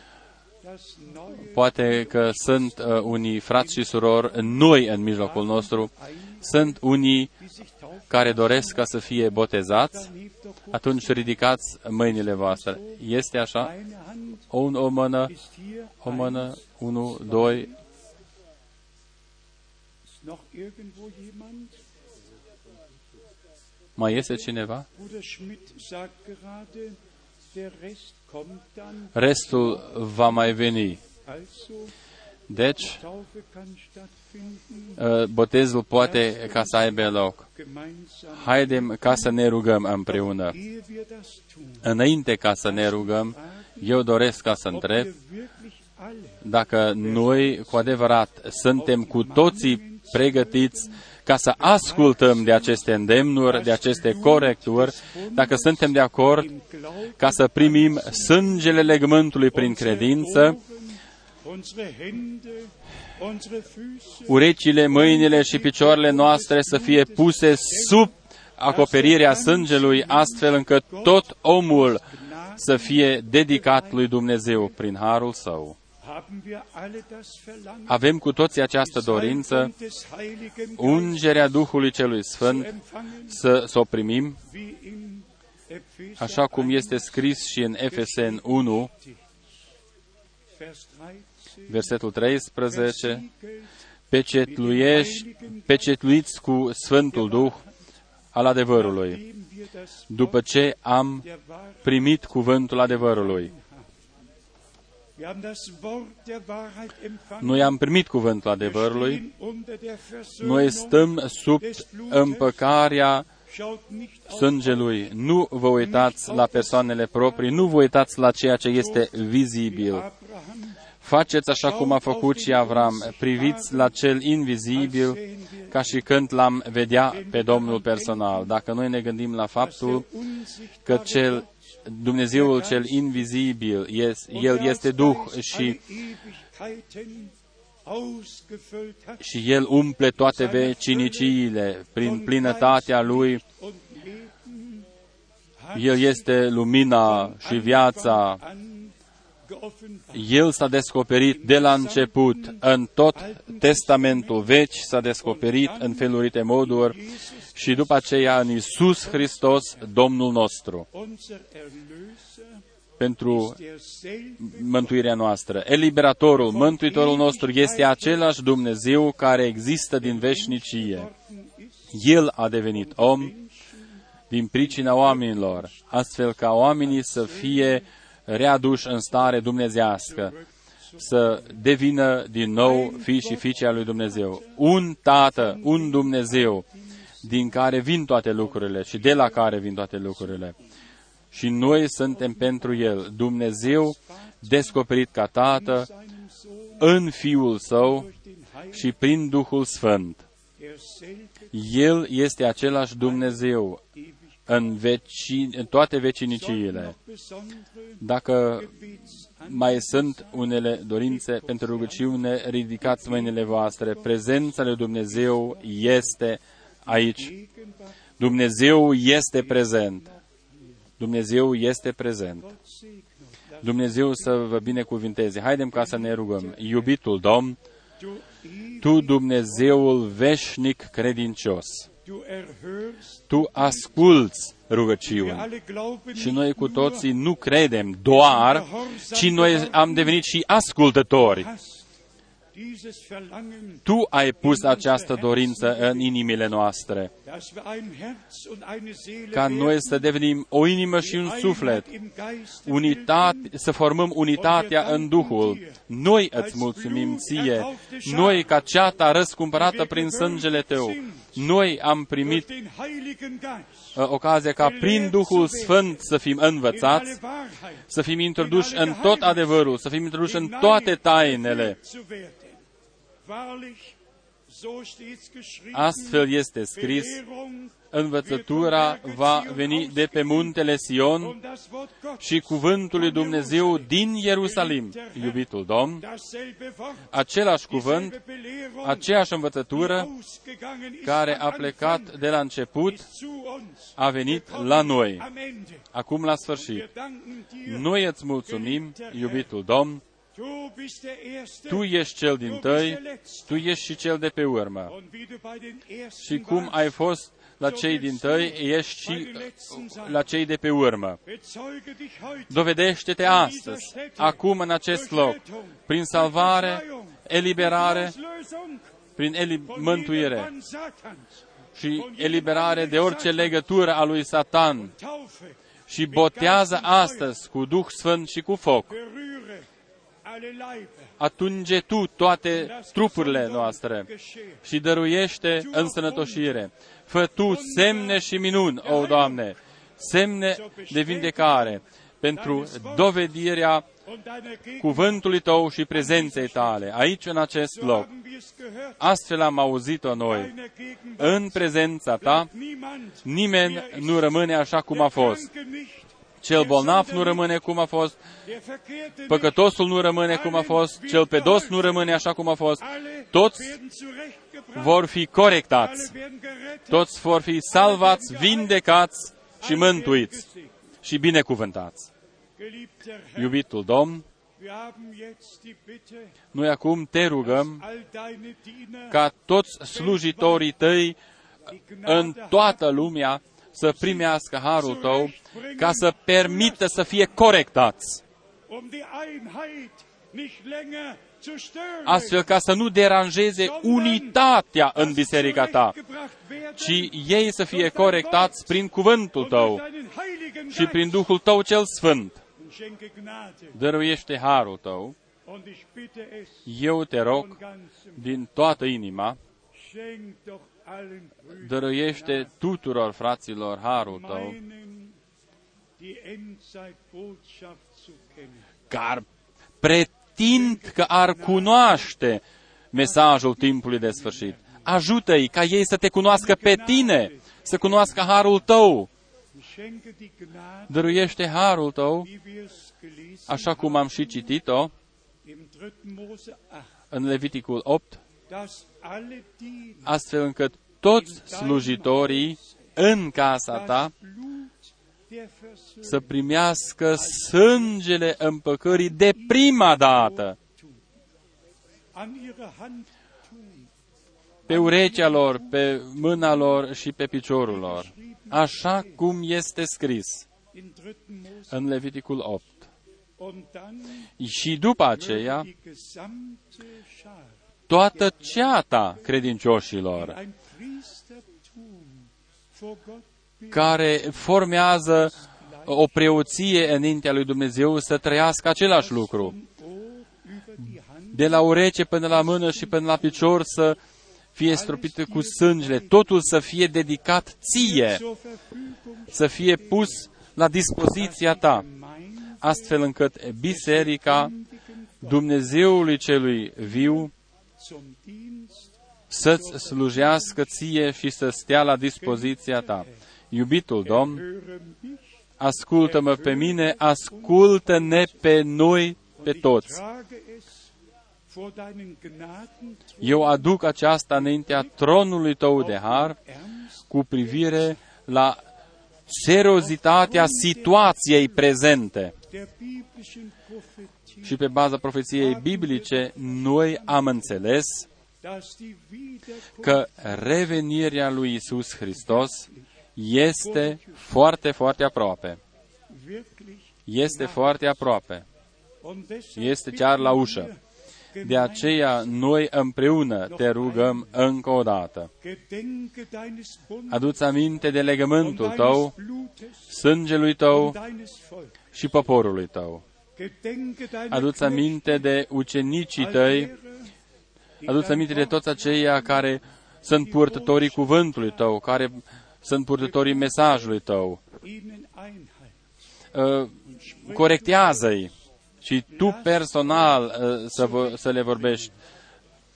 das neue Poate că sunt uh, unii frați și surori noi în mijlocul nostru. Sunt unii die sich taufen, care doresc ca să fie botezați. dann hebt doch kurz Atunci ridicați mâinile voastre. Este așa? eine Hand, O, o mână, ist hier o mână, unu, doi. Ist noch irgendwo jemand? Mai este cineva? Bruder Schmidt sagt gerade, der Rest kommt dann. Restul va mai veni. Also, Deci, Taufe kann stattfinden, uh, botezul poate ca să aibă loc. gemeinsam. Haidem ca să ne rugăm împreună. Ehe wir das tun, Înainte ca să ne rugăm, eu doresc ca să ob întreb wir wirklich alle dacă noi cu adevărat suntem cu toții pregătiți ca să ascultăm de aceste îndemnuri, de aceste corecturi, dacă suntem de acord im Glauben ca să primim sângele legământului prin credință, unsere Hände, unsere Füße, urechile, mâinile și picioarele noastre să fie puse sub acoperirea sângelui, astfel încât tot omul să fie dedicat lui Dumnezeu prin harul său. haben wir alle das Verlangen, Avem cu toții această dorință, Salbung des Heiligen Geistes ungerea Duhului Celui zu Sfânt, empfangen, să, să o primim, wie in Epheser așa cum 1, este scris și în Efesen 1, Vers 13, versetul 13, versiegelt pecetluiești, pecetluiți cu Sfântul Duh al adevărului, nachdem wir das după ce am der Wahrheit, primit cuvântul adevărului. wir haben das Wort der Wahrheit empfangen, Noi am primit cuvântul wir adevărului, stehen unter der noi Versöhnung, stăm sub împăcarea schaut nicht auf sângelui. Nu vă uitați la persoanele proprii, nu vă uitați la ceea ce este vizibil. Abraham, Faceți așa cum a făcut și Avram, priviți la cel invizibil ca și când l-am vedea pe Domnul personal. Dacă noi ne gândim la faptul că cel Dumnezeul cel invizibil, yes, El este Duh și, și El umple toate veciniciile prin plinătatea Lui. El este lumina și viața El s-a descoperit de la început în tot Testamentul Vechi, s-a descoperit în felurite moduri și după aceea în Isus Hristos, Domnul nostru, pentru mântuirea noastră. Eliberatorul, Mântuitorul nostru este același Dumnezeu care există din veșnicie. El a devenit om din pricina oamenilor, astfel ca oamenii să fie readuși în stare dumnezească, să devină din nou fii și fiice al lui Dumnezeu. Un Tată, un Dumnezeu, din care vin toate lucrurile și de la care vin toate lucrurile. Și noi suntem pentru El. Dumnezeu descoperit ca Tată în Fiul Său și prin Duhul Sfânt. El este același Dumnezeu în, veci, în toate veciniciile. Dacă mai sunt unele dorințe pentru rugăciune, ridicați mâinile voastre. Prezența lui Dumnezeu este aici. Dumnezeu este prezent. Dumnezeu este prezent. Dumnezeu să vă binecuvinteze. Haidem ca să ne rugăm. Iubitul Domn, Tu Dumnezeul veșnic credincios, Tu asculți rugăciuni. Și noi cu toții nu credem doar, ci noi am devenit și ascultători. Tu ai pus această dorință în inimile noastre, ca noi să devenim o inimă și un suflet, unitate, să formăm unitatea în Duhul. Noi îți mulțumim ție, noi ca ceata răscumpărată prin sângele Tău, noi am primit uh, ocazia ca prin Duhul Sfânt să fim învățați, să fim introduși în tot adevărul, să fim introduși în toate tainele. Astfel este scris, învățătura va veni de pe muntele Sion și cuvântul lui Dumnezeu din Ierusalim, iubitul Domn, același cuvânt, aceeași învățătură care a plecat de la început, a venit la noi, acum la sfârșit. Noi îți mulțumim, iubitul Domn, tu ești cel din tăi, tu ești și cel de pe urmă. Și cum ai fost la cei din tăi, ești și la cei de pe urmă. Dovedește-te astăzi, acum în acest loc, prin salvare, eliberare, prin eli- mântuire. Și eliberare de orice legătură a lui Satan. Și botează astăzi cu Duh Sfânt și cu foc atunge Tu toate trupurile noastre și dăruiește însănătoșire. Fă Tu semne și minuni, o Doamne, semne de vindecare pentru dovedirea cuvântului Tău și prezenței Tale, aici în acest loc. Astfel am auzit-o noi. În prezența Ta, nimeni nu rămâne așa cum a fost. Cel bolnav nu rămâne cum a fost, păcătosul nu rămâne cum a fost, cel pedos nu rămâne așa cum a fost. Toți vor fi corectați, toți vor fi salvați, vindecați și mântuiți și binecuvântați. Iubitul Domn, noi acum te rugăm ca toți slujitorii tăi în toată lumea să primească harul tău ca să permită să fie corectați. Astfel ca să nu deranjeze unitatea în biserica ta, ci ei să fie corectați prin cuvântul tău și prin Duhul tău cel Sfânt. Dăruiește harul tău. Eu te rog din toată inima, dăruiește tuturor fraților harul tău, care pretind că ar cunoaște mesajul timpului de sfârșit. Ajută-i ca ei să te cunoască pe tine, să cunoască harul tău. Dăruiește harul tău, așa cum am și citit-o în Leviticul 8, astfel încât toți slujitorii în casa ta der Versöhnung să primească sângele împăcării de prima dată an ihre Hand tun. pe urechea lor, pe mâna lor și pe piciorul lor, așa cum este scris In 3. Mose în Leviticul 8. und dann Și după aceea, die gesamte Schar toată ceata credincioșilor, care formează o preoție înaintea lui Dumnezeu să trăiască același lucru. Ohr über die Hand De la ureche până la mână și până la picior să fie stropită cu sângele, totul să fie dedicat ție, zur Verfügung să fie pus la dispoziția ta, Gemeinde astfel încât biserica Dumnezeului celui viu zum Dienst să-ți slujească ție și să stea la dispoziția ta. Iubitul Domn, höre mich, ascultă-mă pe mine, ascultă-ne pe noi, pe toți. trage es vor deinen Gnaden Eu aduc aceasta înaintea tronului tău de har ernst cu privire la seriozitatea situației prezente. der biblischen Prophetie, Și pe baza profeției biblice, noi am înțeles dass die Wiederkunft că revenirea lui Isus Hristos este foarte, foarte aproape. wirklich Este foarte aproape. und deshalb Este chiar la ușă. De aceea, noi împreună te rugăm încă o dată. gedenke deines Bundes Adu-ți aminte de legământul und tău, deines Blutes sângelui tău und deines Volkes. și poporului tău. Gedenke deiner Adu-ți aminte de ucenicii tăi, adu-ți aminte de toți aceia care sunt purtătorii cuvântului tău, care sunt purtătorii mesajului tău. ihnen Einheit. Uh, corectează-i și tu personal uh, să, vă, să le vorbești,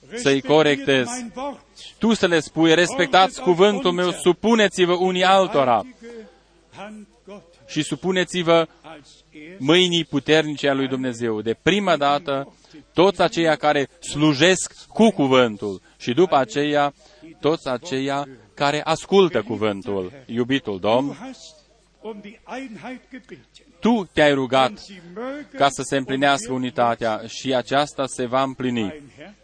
să-i Respektiert corectezi. mein Wort. Tu să le spui, respectați cuvântul meu, supuneți-vă unii altora Heilige Hand Gottes și supuneți-vă als er mâinii puternice a lui Dumnezeu. De prima dată, toți aceia care slujesc cu cuvântul și după aceea, toți aceia care ascultă cuvântul. Iubitul Du Domn, hast um die Einheit gebeten. tu te-ai rugat Und sie möge ca să se împlinească unitatea și aceasta se va împlini, ein Herz,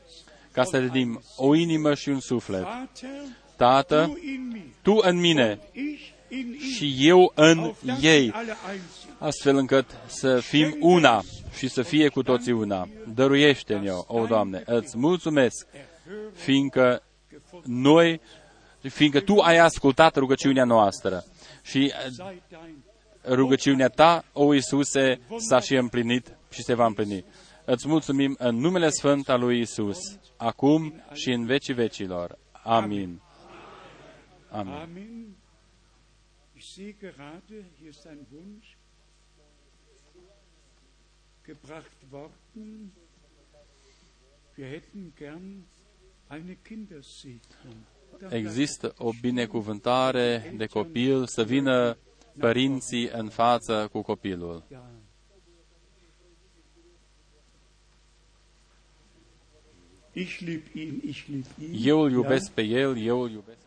ca să ridim o inimă și un suflet. Vater, Tată, du in mir, tu în mine ich in ihm, și eu în auf dass ei, sie alle eins sind. astfel încât să fim una și să fie cu toții una. Dăruiește-ne, o Doamne, îți mulțumesc, fiindcă noi, fiindcă Tu ai ascultat rugăciunea noastră și Sei dein rugăciunea Ta, o Iisuse, s-a și împlinit și se va împlini. Îți mulțumim în numele Sfânt al lui Isus, acum și în vecii vecilor. Amin. Amin. Sehe gerade, hier ist ein Wunsch gebracht worden. Wir hätten gern eine Kindersegnung. Dann Există o binecuvântare de copil să vină părinții în față cu copilul. Ja. Ich lieb ihn, ich lieb ihn. Eu îl iubesc pe el, eu îl iubesc.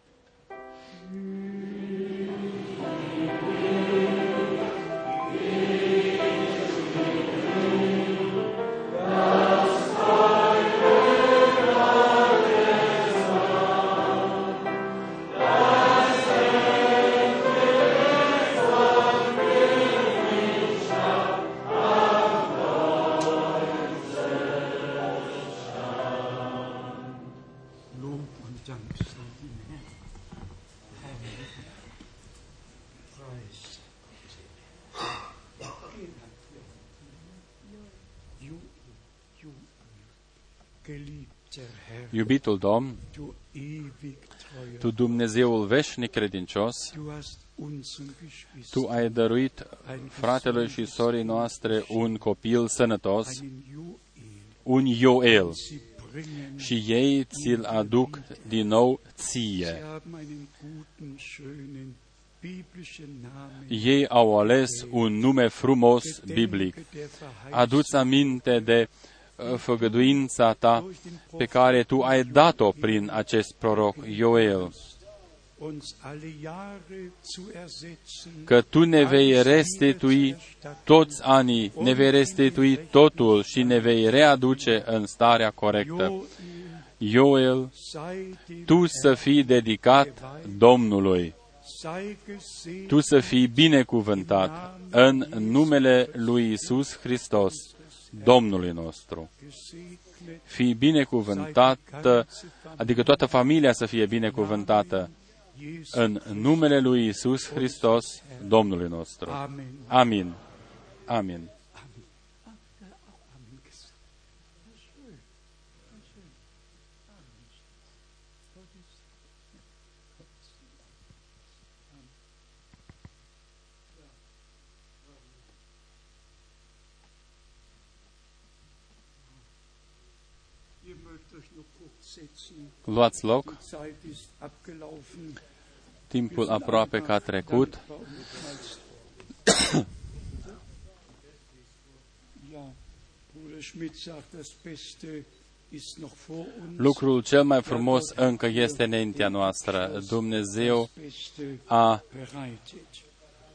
Iubitul Domn, du ewig treuer, Tu Dumnezeul veșnic credincios, du hast unseren Tu Geschwistern ai dăruit fratelui și sorii noastre un copil sănătos, einen Joel, un Ioel, sie bringen, și ei ți-l aduc din nou ție. sie haben einen guten, schönen, biblischen Namen. Ei au ales un nume frumos biblic. Gedenke der Verheißung Aduți aminte de uh, făgăduința ta durch den pe care tu ai dat-o prin acest proroc Ioel uns alle Jahre zu ersetzen. că Tu ne vei restitui toți anii, ne vei restitui totul și ne vei readuce în starea corectă. Ioel, sei dem Tu să fii dedicat Domnului, sei gesegnet Tu să fii binecuvântat în numele lui Isus Hristos, Domnului nostru. Gesegnet Fii binecuvântat, adică toată familia să fie binecuvântată Jesus. în numele lui Isus Hristos, Domnului nostru. Amen. Amin. Amin. Luați loc, Die Zeit ist abgelaufen. timpul aproape că a trecut. Dankbar und nochmals- Ja, Bruder Schmidt sagt, das Beste ist noch vor uns. Lucrul cel mai frumos încă este înaintea noastră. Dumnezeu Das Beste a bereitet.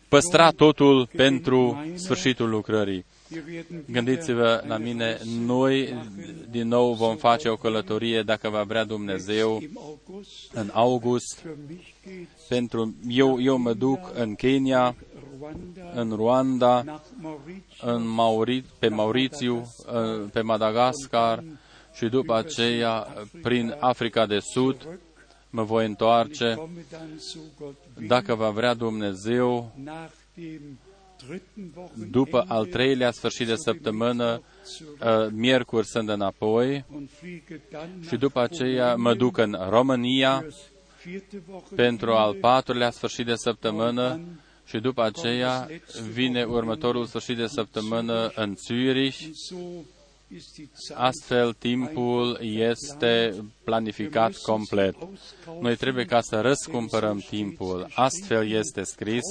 păstrat totul pentru sfârșitul lucrării. Wir werden Gândiți-vă la mine, noi din nou vom face o călătorie, dacă va vrea Dumnezeu, im August. în august. Für mich geht's Pentru eu, eu mă duc în Kenya, Ruanda, în Rwanda, nach Mauritius, în Mauri, pe Maurițiu, în- pe Madagascar și după aceea prin Africa de Sud mă voi întoarce, komme dann zu Gott will, dacă va vrea Dumnezeu, nach dem dritten Wochenende după al treilea sfârșit de săptămână, uh, miercuri sunt înapoi und fliege dann și după aceea mă duc în România fürs vierte Wochenende pentru al patrulea sfârșit de săptămână și după aceea vine următorul sfârșit de săptămână în Zürich. Und so ist die Zeit Astfel, timpul este planificat complet. Noi trebuie ca să răscumpărăm timpul. Astfel este scris,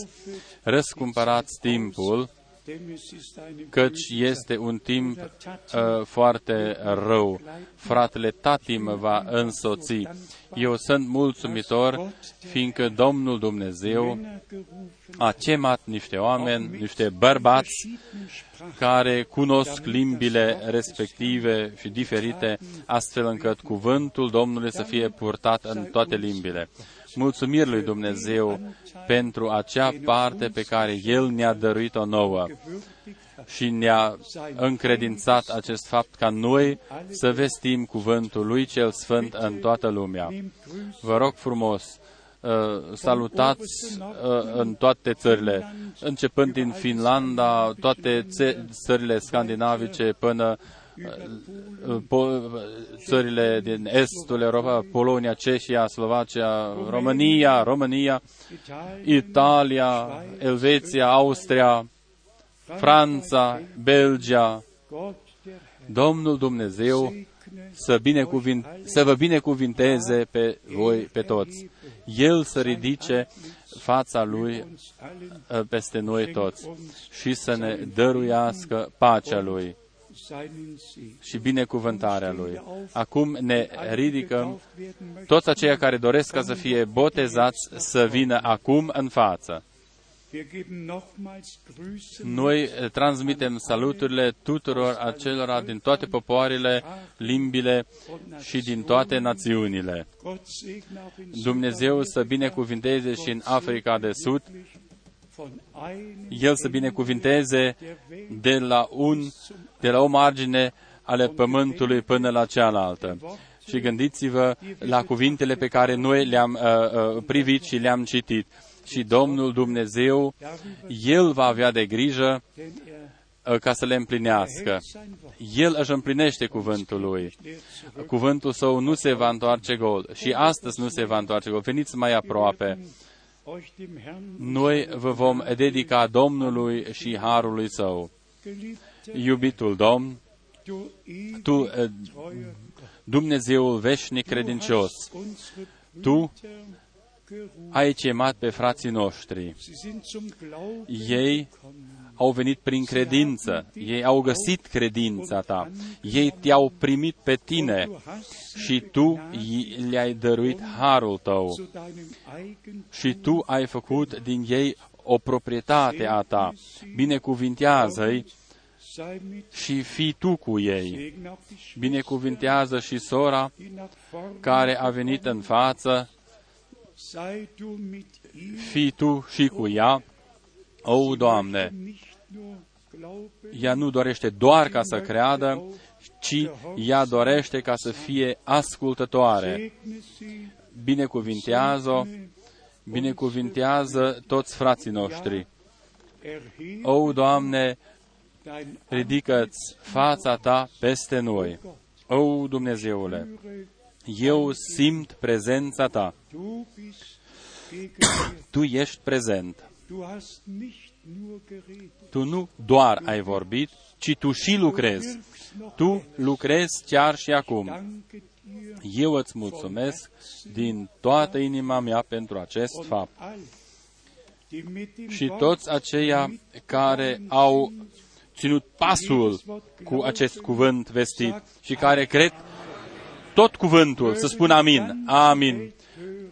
răscumpărați timpul, denn es ist eine căci este un timp uh, foarte rău. Fratele tati mă va însoți. Eu sunt mulțumitor, fiindcă Domnul Dumnezeu Männer gerufen, a chemat niște oameni, niște bărbați verschiedenen Sprachen care cunosc limbile respective și diferite, astfel încât cuvântul Domnului să fie purtat în toate limbile. Mulțumiri lui Dumnezeu pentru acea parte pe care El ne-a dăruit-o nouă și ne-a încredințat acest fapt ca noi să vestim cuvântul Lui cel Sfânt în toată lumea. Vă rog frumos, uh, salutați uh, în toate țările, începând din Finlanda, toate țe- țările scandinavice până uh, po- țările din estul Europa, Polonia, Cehia, Slovacia, România, România, Italia, Elveția, Austria, Franța, Belgia, Gott der Herr Domnul Dumnezeu segne să, binecuvin, să vă binecuvinteze pe voi, pe toți. El să ridice fața Lui uns allen uh, peste noi toți și să ne dăruiască pacea Lui seinen Segen. Și binecuvântarea Lui. Acum ne ridicăm Getauft werden möchten, toți aceia care doresc ca să fie botezați să vină acum în față. wir geben nochmals Grüße Noi eh, transmitem saluturile tuturor acelora din toate popoarele, limbile și din toate națiunile. Gott segne auch in Dumnezeu să binecuvinteze și în Africa de Sud, von einem El să binecuvinteze de la, un, de la o margine ale pământului până la cealaltă. Și gândiți-vă la cuvintele pe care noi le-am uh, uh, privit și le-am citit. Și Domnul Dumnezeu, El va avea de grijă denn er uh, ca să le împlinească. hält sein Wort. El își împlinește cuvântul lui. Cuvântul său nu se va întoarce gol. Și astăzi nu se va întoarce gol. Veniți mai aproape. Euch dem Herrn, Noi vă vom dedica Domnului și Harului Său. geliebter, Iubitul Domn, du ewig Tu, eh, treuer Gott, Dumnezeul veșnic credincios, hast unsere Tu Brüder ai chemat pe frații noștri. Sie sind zum Glauben Ei gekommen. Au venit prin credință. Ei au găsit credința ta. Ei te-au primit pe tine Du hast și tu i- le-ai dăruit harul tău. zu deinem Eigentum Și tu ai făcut din ei o proprietate a ta. Binecuvintează-i sei mit și fii tu cu ei. Segen auf die Schwester, Binecuvintează și sora die nach vorne care a venit în față, sei du mit ihr fii tu și cu ea. O, Doamne, nicht nur glauben, ea nu dorește doar ca să creadă, ci ea dorește ca să fie ascultătoare. segne sie, Binecuvintează-o, binecuvintează toți frații noștri. erhebe O, Doamne, dein ridică-ți fața ta peste noi. O, Dumnezeule, Anführer, eu simt prezența ta. du bist gegenwärtig. Tu ești prezent. Du hast nicht nur geredet, Tu nu doar ai vorbit, ci tu și lucrezi. wirkst noch Tu lucrezi chiar și acum. danke dir Eu îți mulțumesc din toată inima mea pentru acest und fapt. all, die mit dem Și Wort toți aceia care au ținut pasul cu acest cuvânt vestit și care cred tot cuvântul, să spun amin, amin.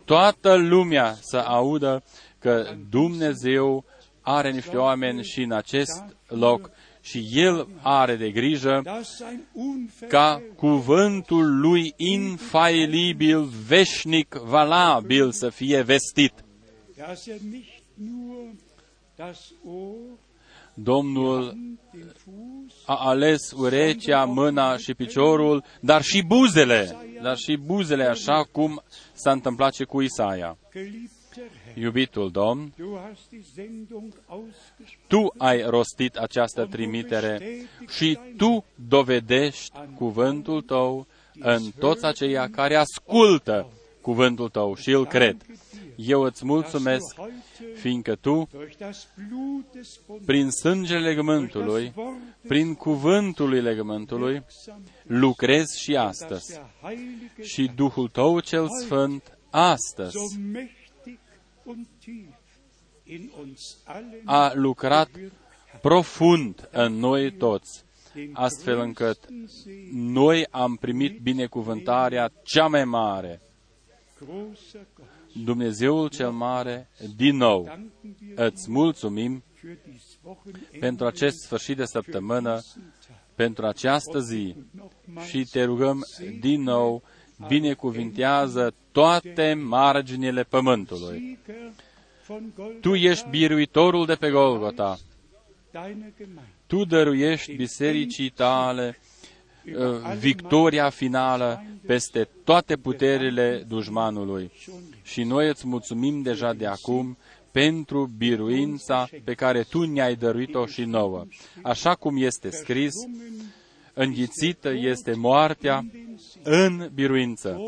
Toată lumea să audă că Dumnezeu are niște oameni și în acest loc și El are de grijă dass sein ca unverfälschter cuvântul lui infailibil, veșnic, valabil să fie vestit. dass er nicht nur das Ohr, Domnul den Fuß, a ales urechea, mâna și piciorul, dar și buzele, dar și buzele, așa cum s-a întâmplat și cu Isaia. Geliebter Herr, Iubitul Domn, du hast die Sendung ausgesprochen. tu ai rostit această trimitere și tu dovedești cuvântul tău în toți aceia care ascultă cuvântul tău și îl cred. Eu îți mulțumesc, fiindcă tu, durch das Blut des Bundes, prin sângele legământului, prin cuvântul lui legământului, wirksam, lucrezi și dass astăzi. der Heilige Și Duhul tău cel Sfânt astăzi a lucrat gewirkt profund în noi toți, den astfel încât größten Segen, noi am primit binecuvântarea cea mai mare. großer Gott. Dumnezeul cel mare, din nou, Danken wir îți mulțumim für dieses Wochenende, pentru acest sfârșit de săptămână, pentru această zi nochmals și te rugăm din nou, binecuvintează toate marginile pământului. Sieger von Golgatha, Tu ești biruitorul de pe Golgota. deine Gemeinde. Tu dăruiești bisericii tale uh, victoria finală peste toate puterile dușmanului. Și noi îți mulțumim deja de acum pentru biruința pe care Tu ne-ai dăruit-o și nouă. Așa cum este scris, înghițită este moartea în biruință.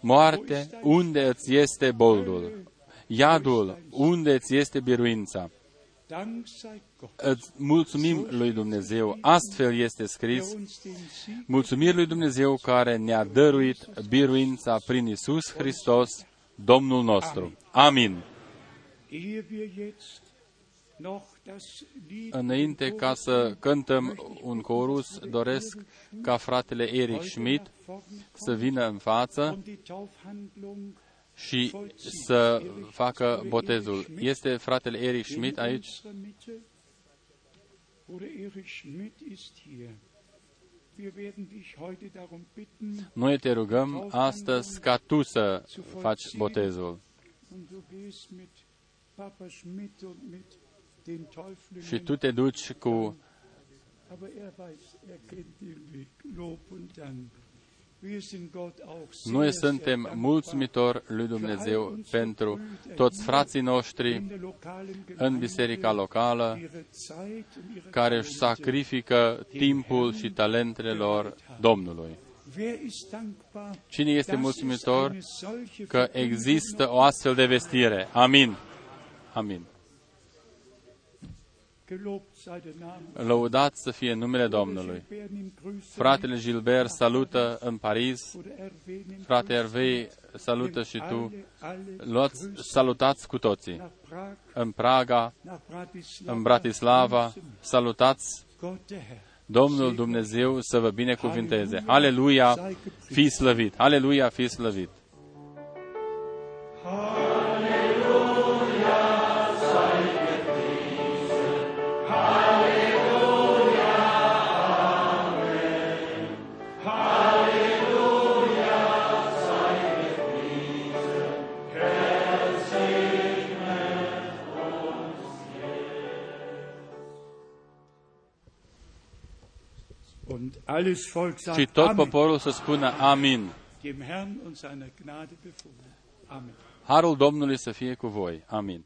Moarte, unde îți este boldul? Iadul, unde îți este biruința? Dank sei Gott, Îți mulțumim lui Dumnezeu. Astfel este scris, der uns den Sieg mulțumiri lui Dumnezeu care ne-a dăruit biruința prin Isus Hristos, Domnul nostru. Amin. Ehe wir jetzt noch das Lied Înainte ca să cântăm un corus, doresc ca fratele Eric Schmidt să vină în față und die Taufhandlung și să facă botezul. Este fratele Eric Schmidt in aici? unserer Mitte. Bruder Erich Schmidt ist hier. Wir werden dich heute darum bitten, Noi te rugăm astăzi ca tu să faci botezul. Und du gehst mit Papa Schmidt und mit den Täuflingen. Și tu te duci cu Aber er weiß, er kennt den Weg. Lob und Dank. Wir sind Gott auch sehr, Noi sehr suntem dankbar mulțumitori lui Dumnezeu pentru toți frații noștri in der lokalen în Gemeinde, biserica locală ihre Zeit und ihre care își Talente. sacrifică timpul și talentele lor Domnului. Wer ist dankbar, Cine este dass mulțumitor es eine solche că există o astfel de vestire? Amin. Amin. Lăudat să fie numele Domnului. Gilbert nimmt Grüße Fratele Gilbert salută în Paris. oder Hervé nimmt Frate Hervei salută și tu. alle, alle Luați, salutați cu toții. nach Prag, În Praga, nach Bratislava, în Bratislava, salutați Gott der Herr. Domnul Dumnezeu să vă binecuvinteze. Aleluia, fi slăvit. Aleluia, fi slăvit. Und Și sagt tot Amen. poporul să spună Amin. Dem Herrn und seiner Gnade befohlen. Amen. Harul Domnului să fie cu voi. Amin.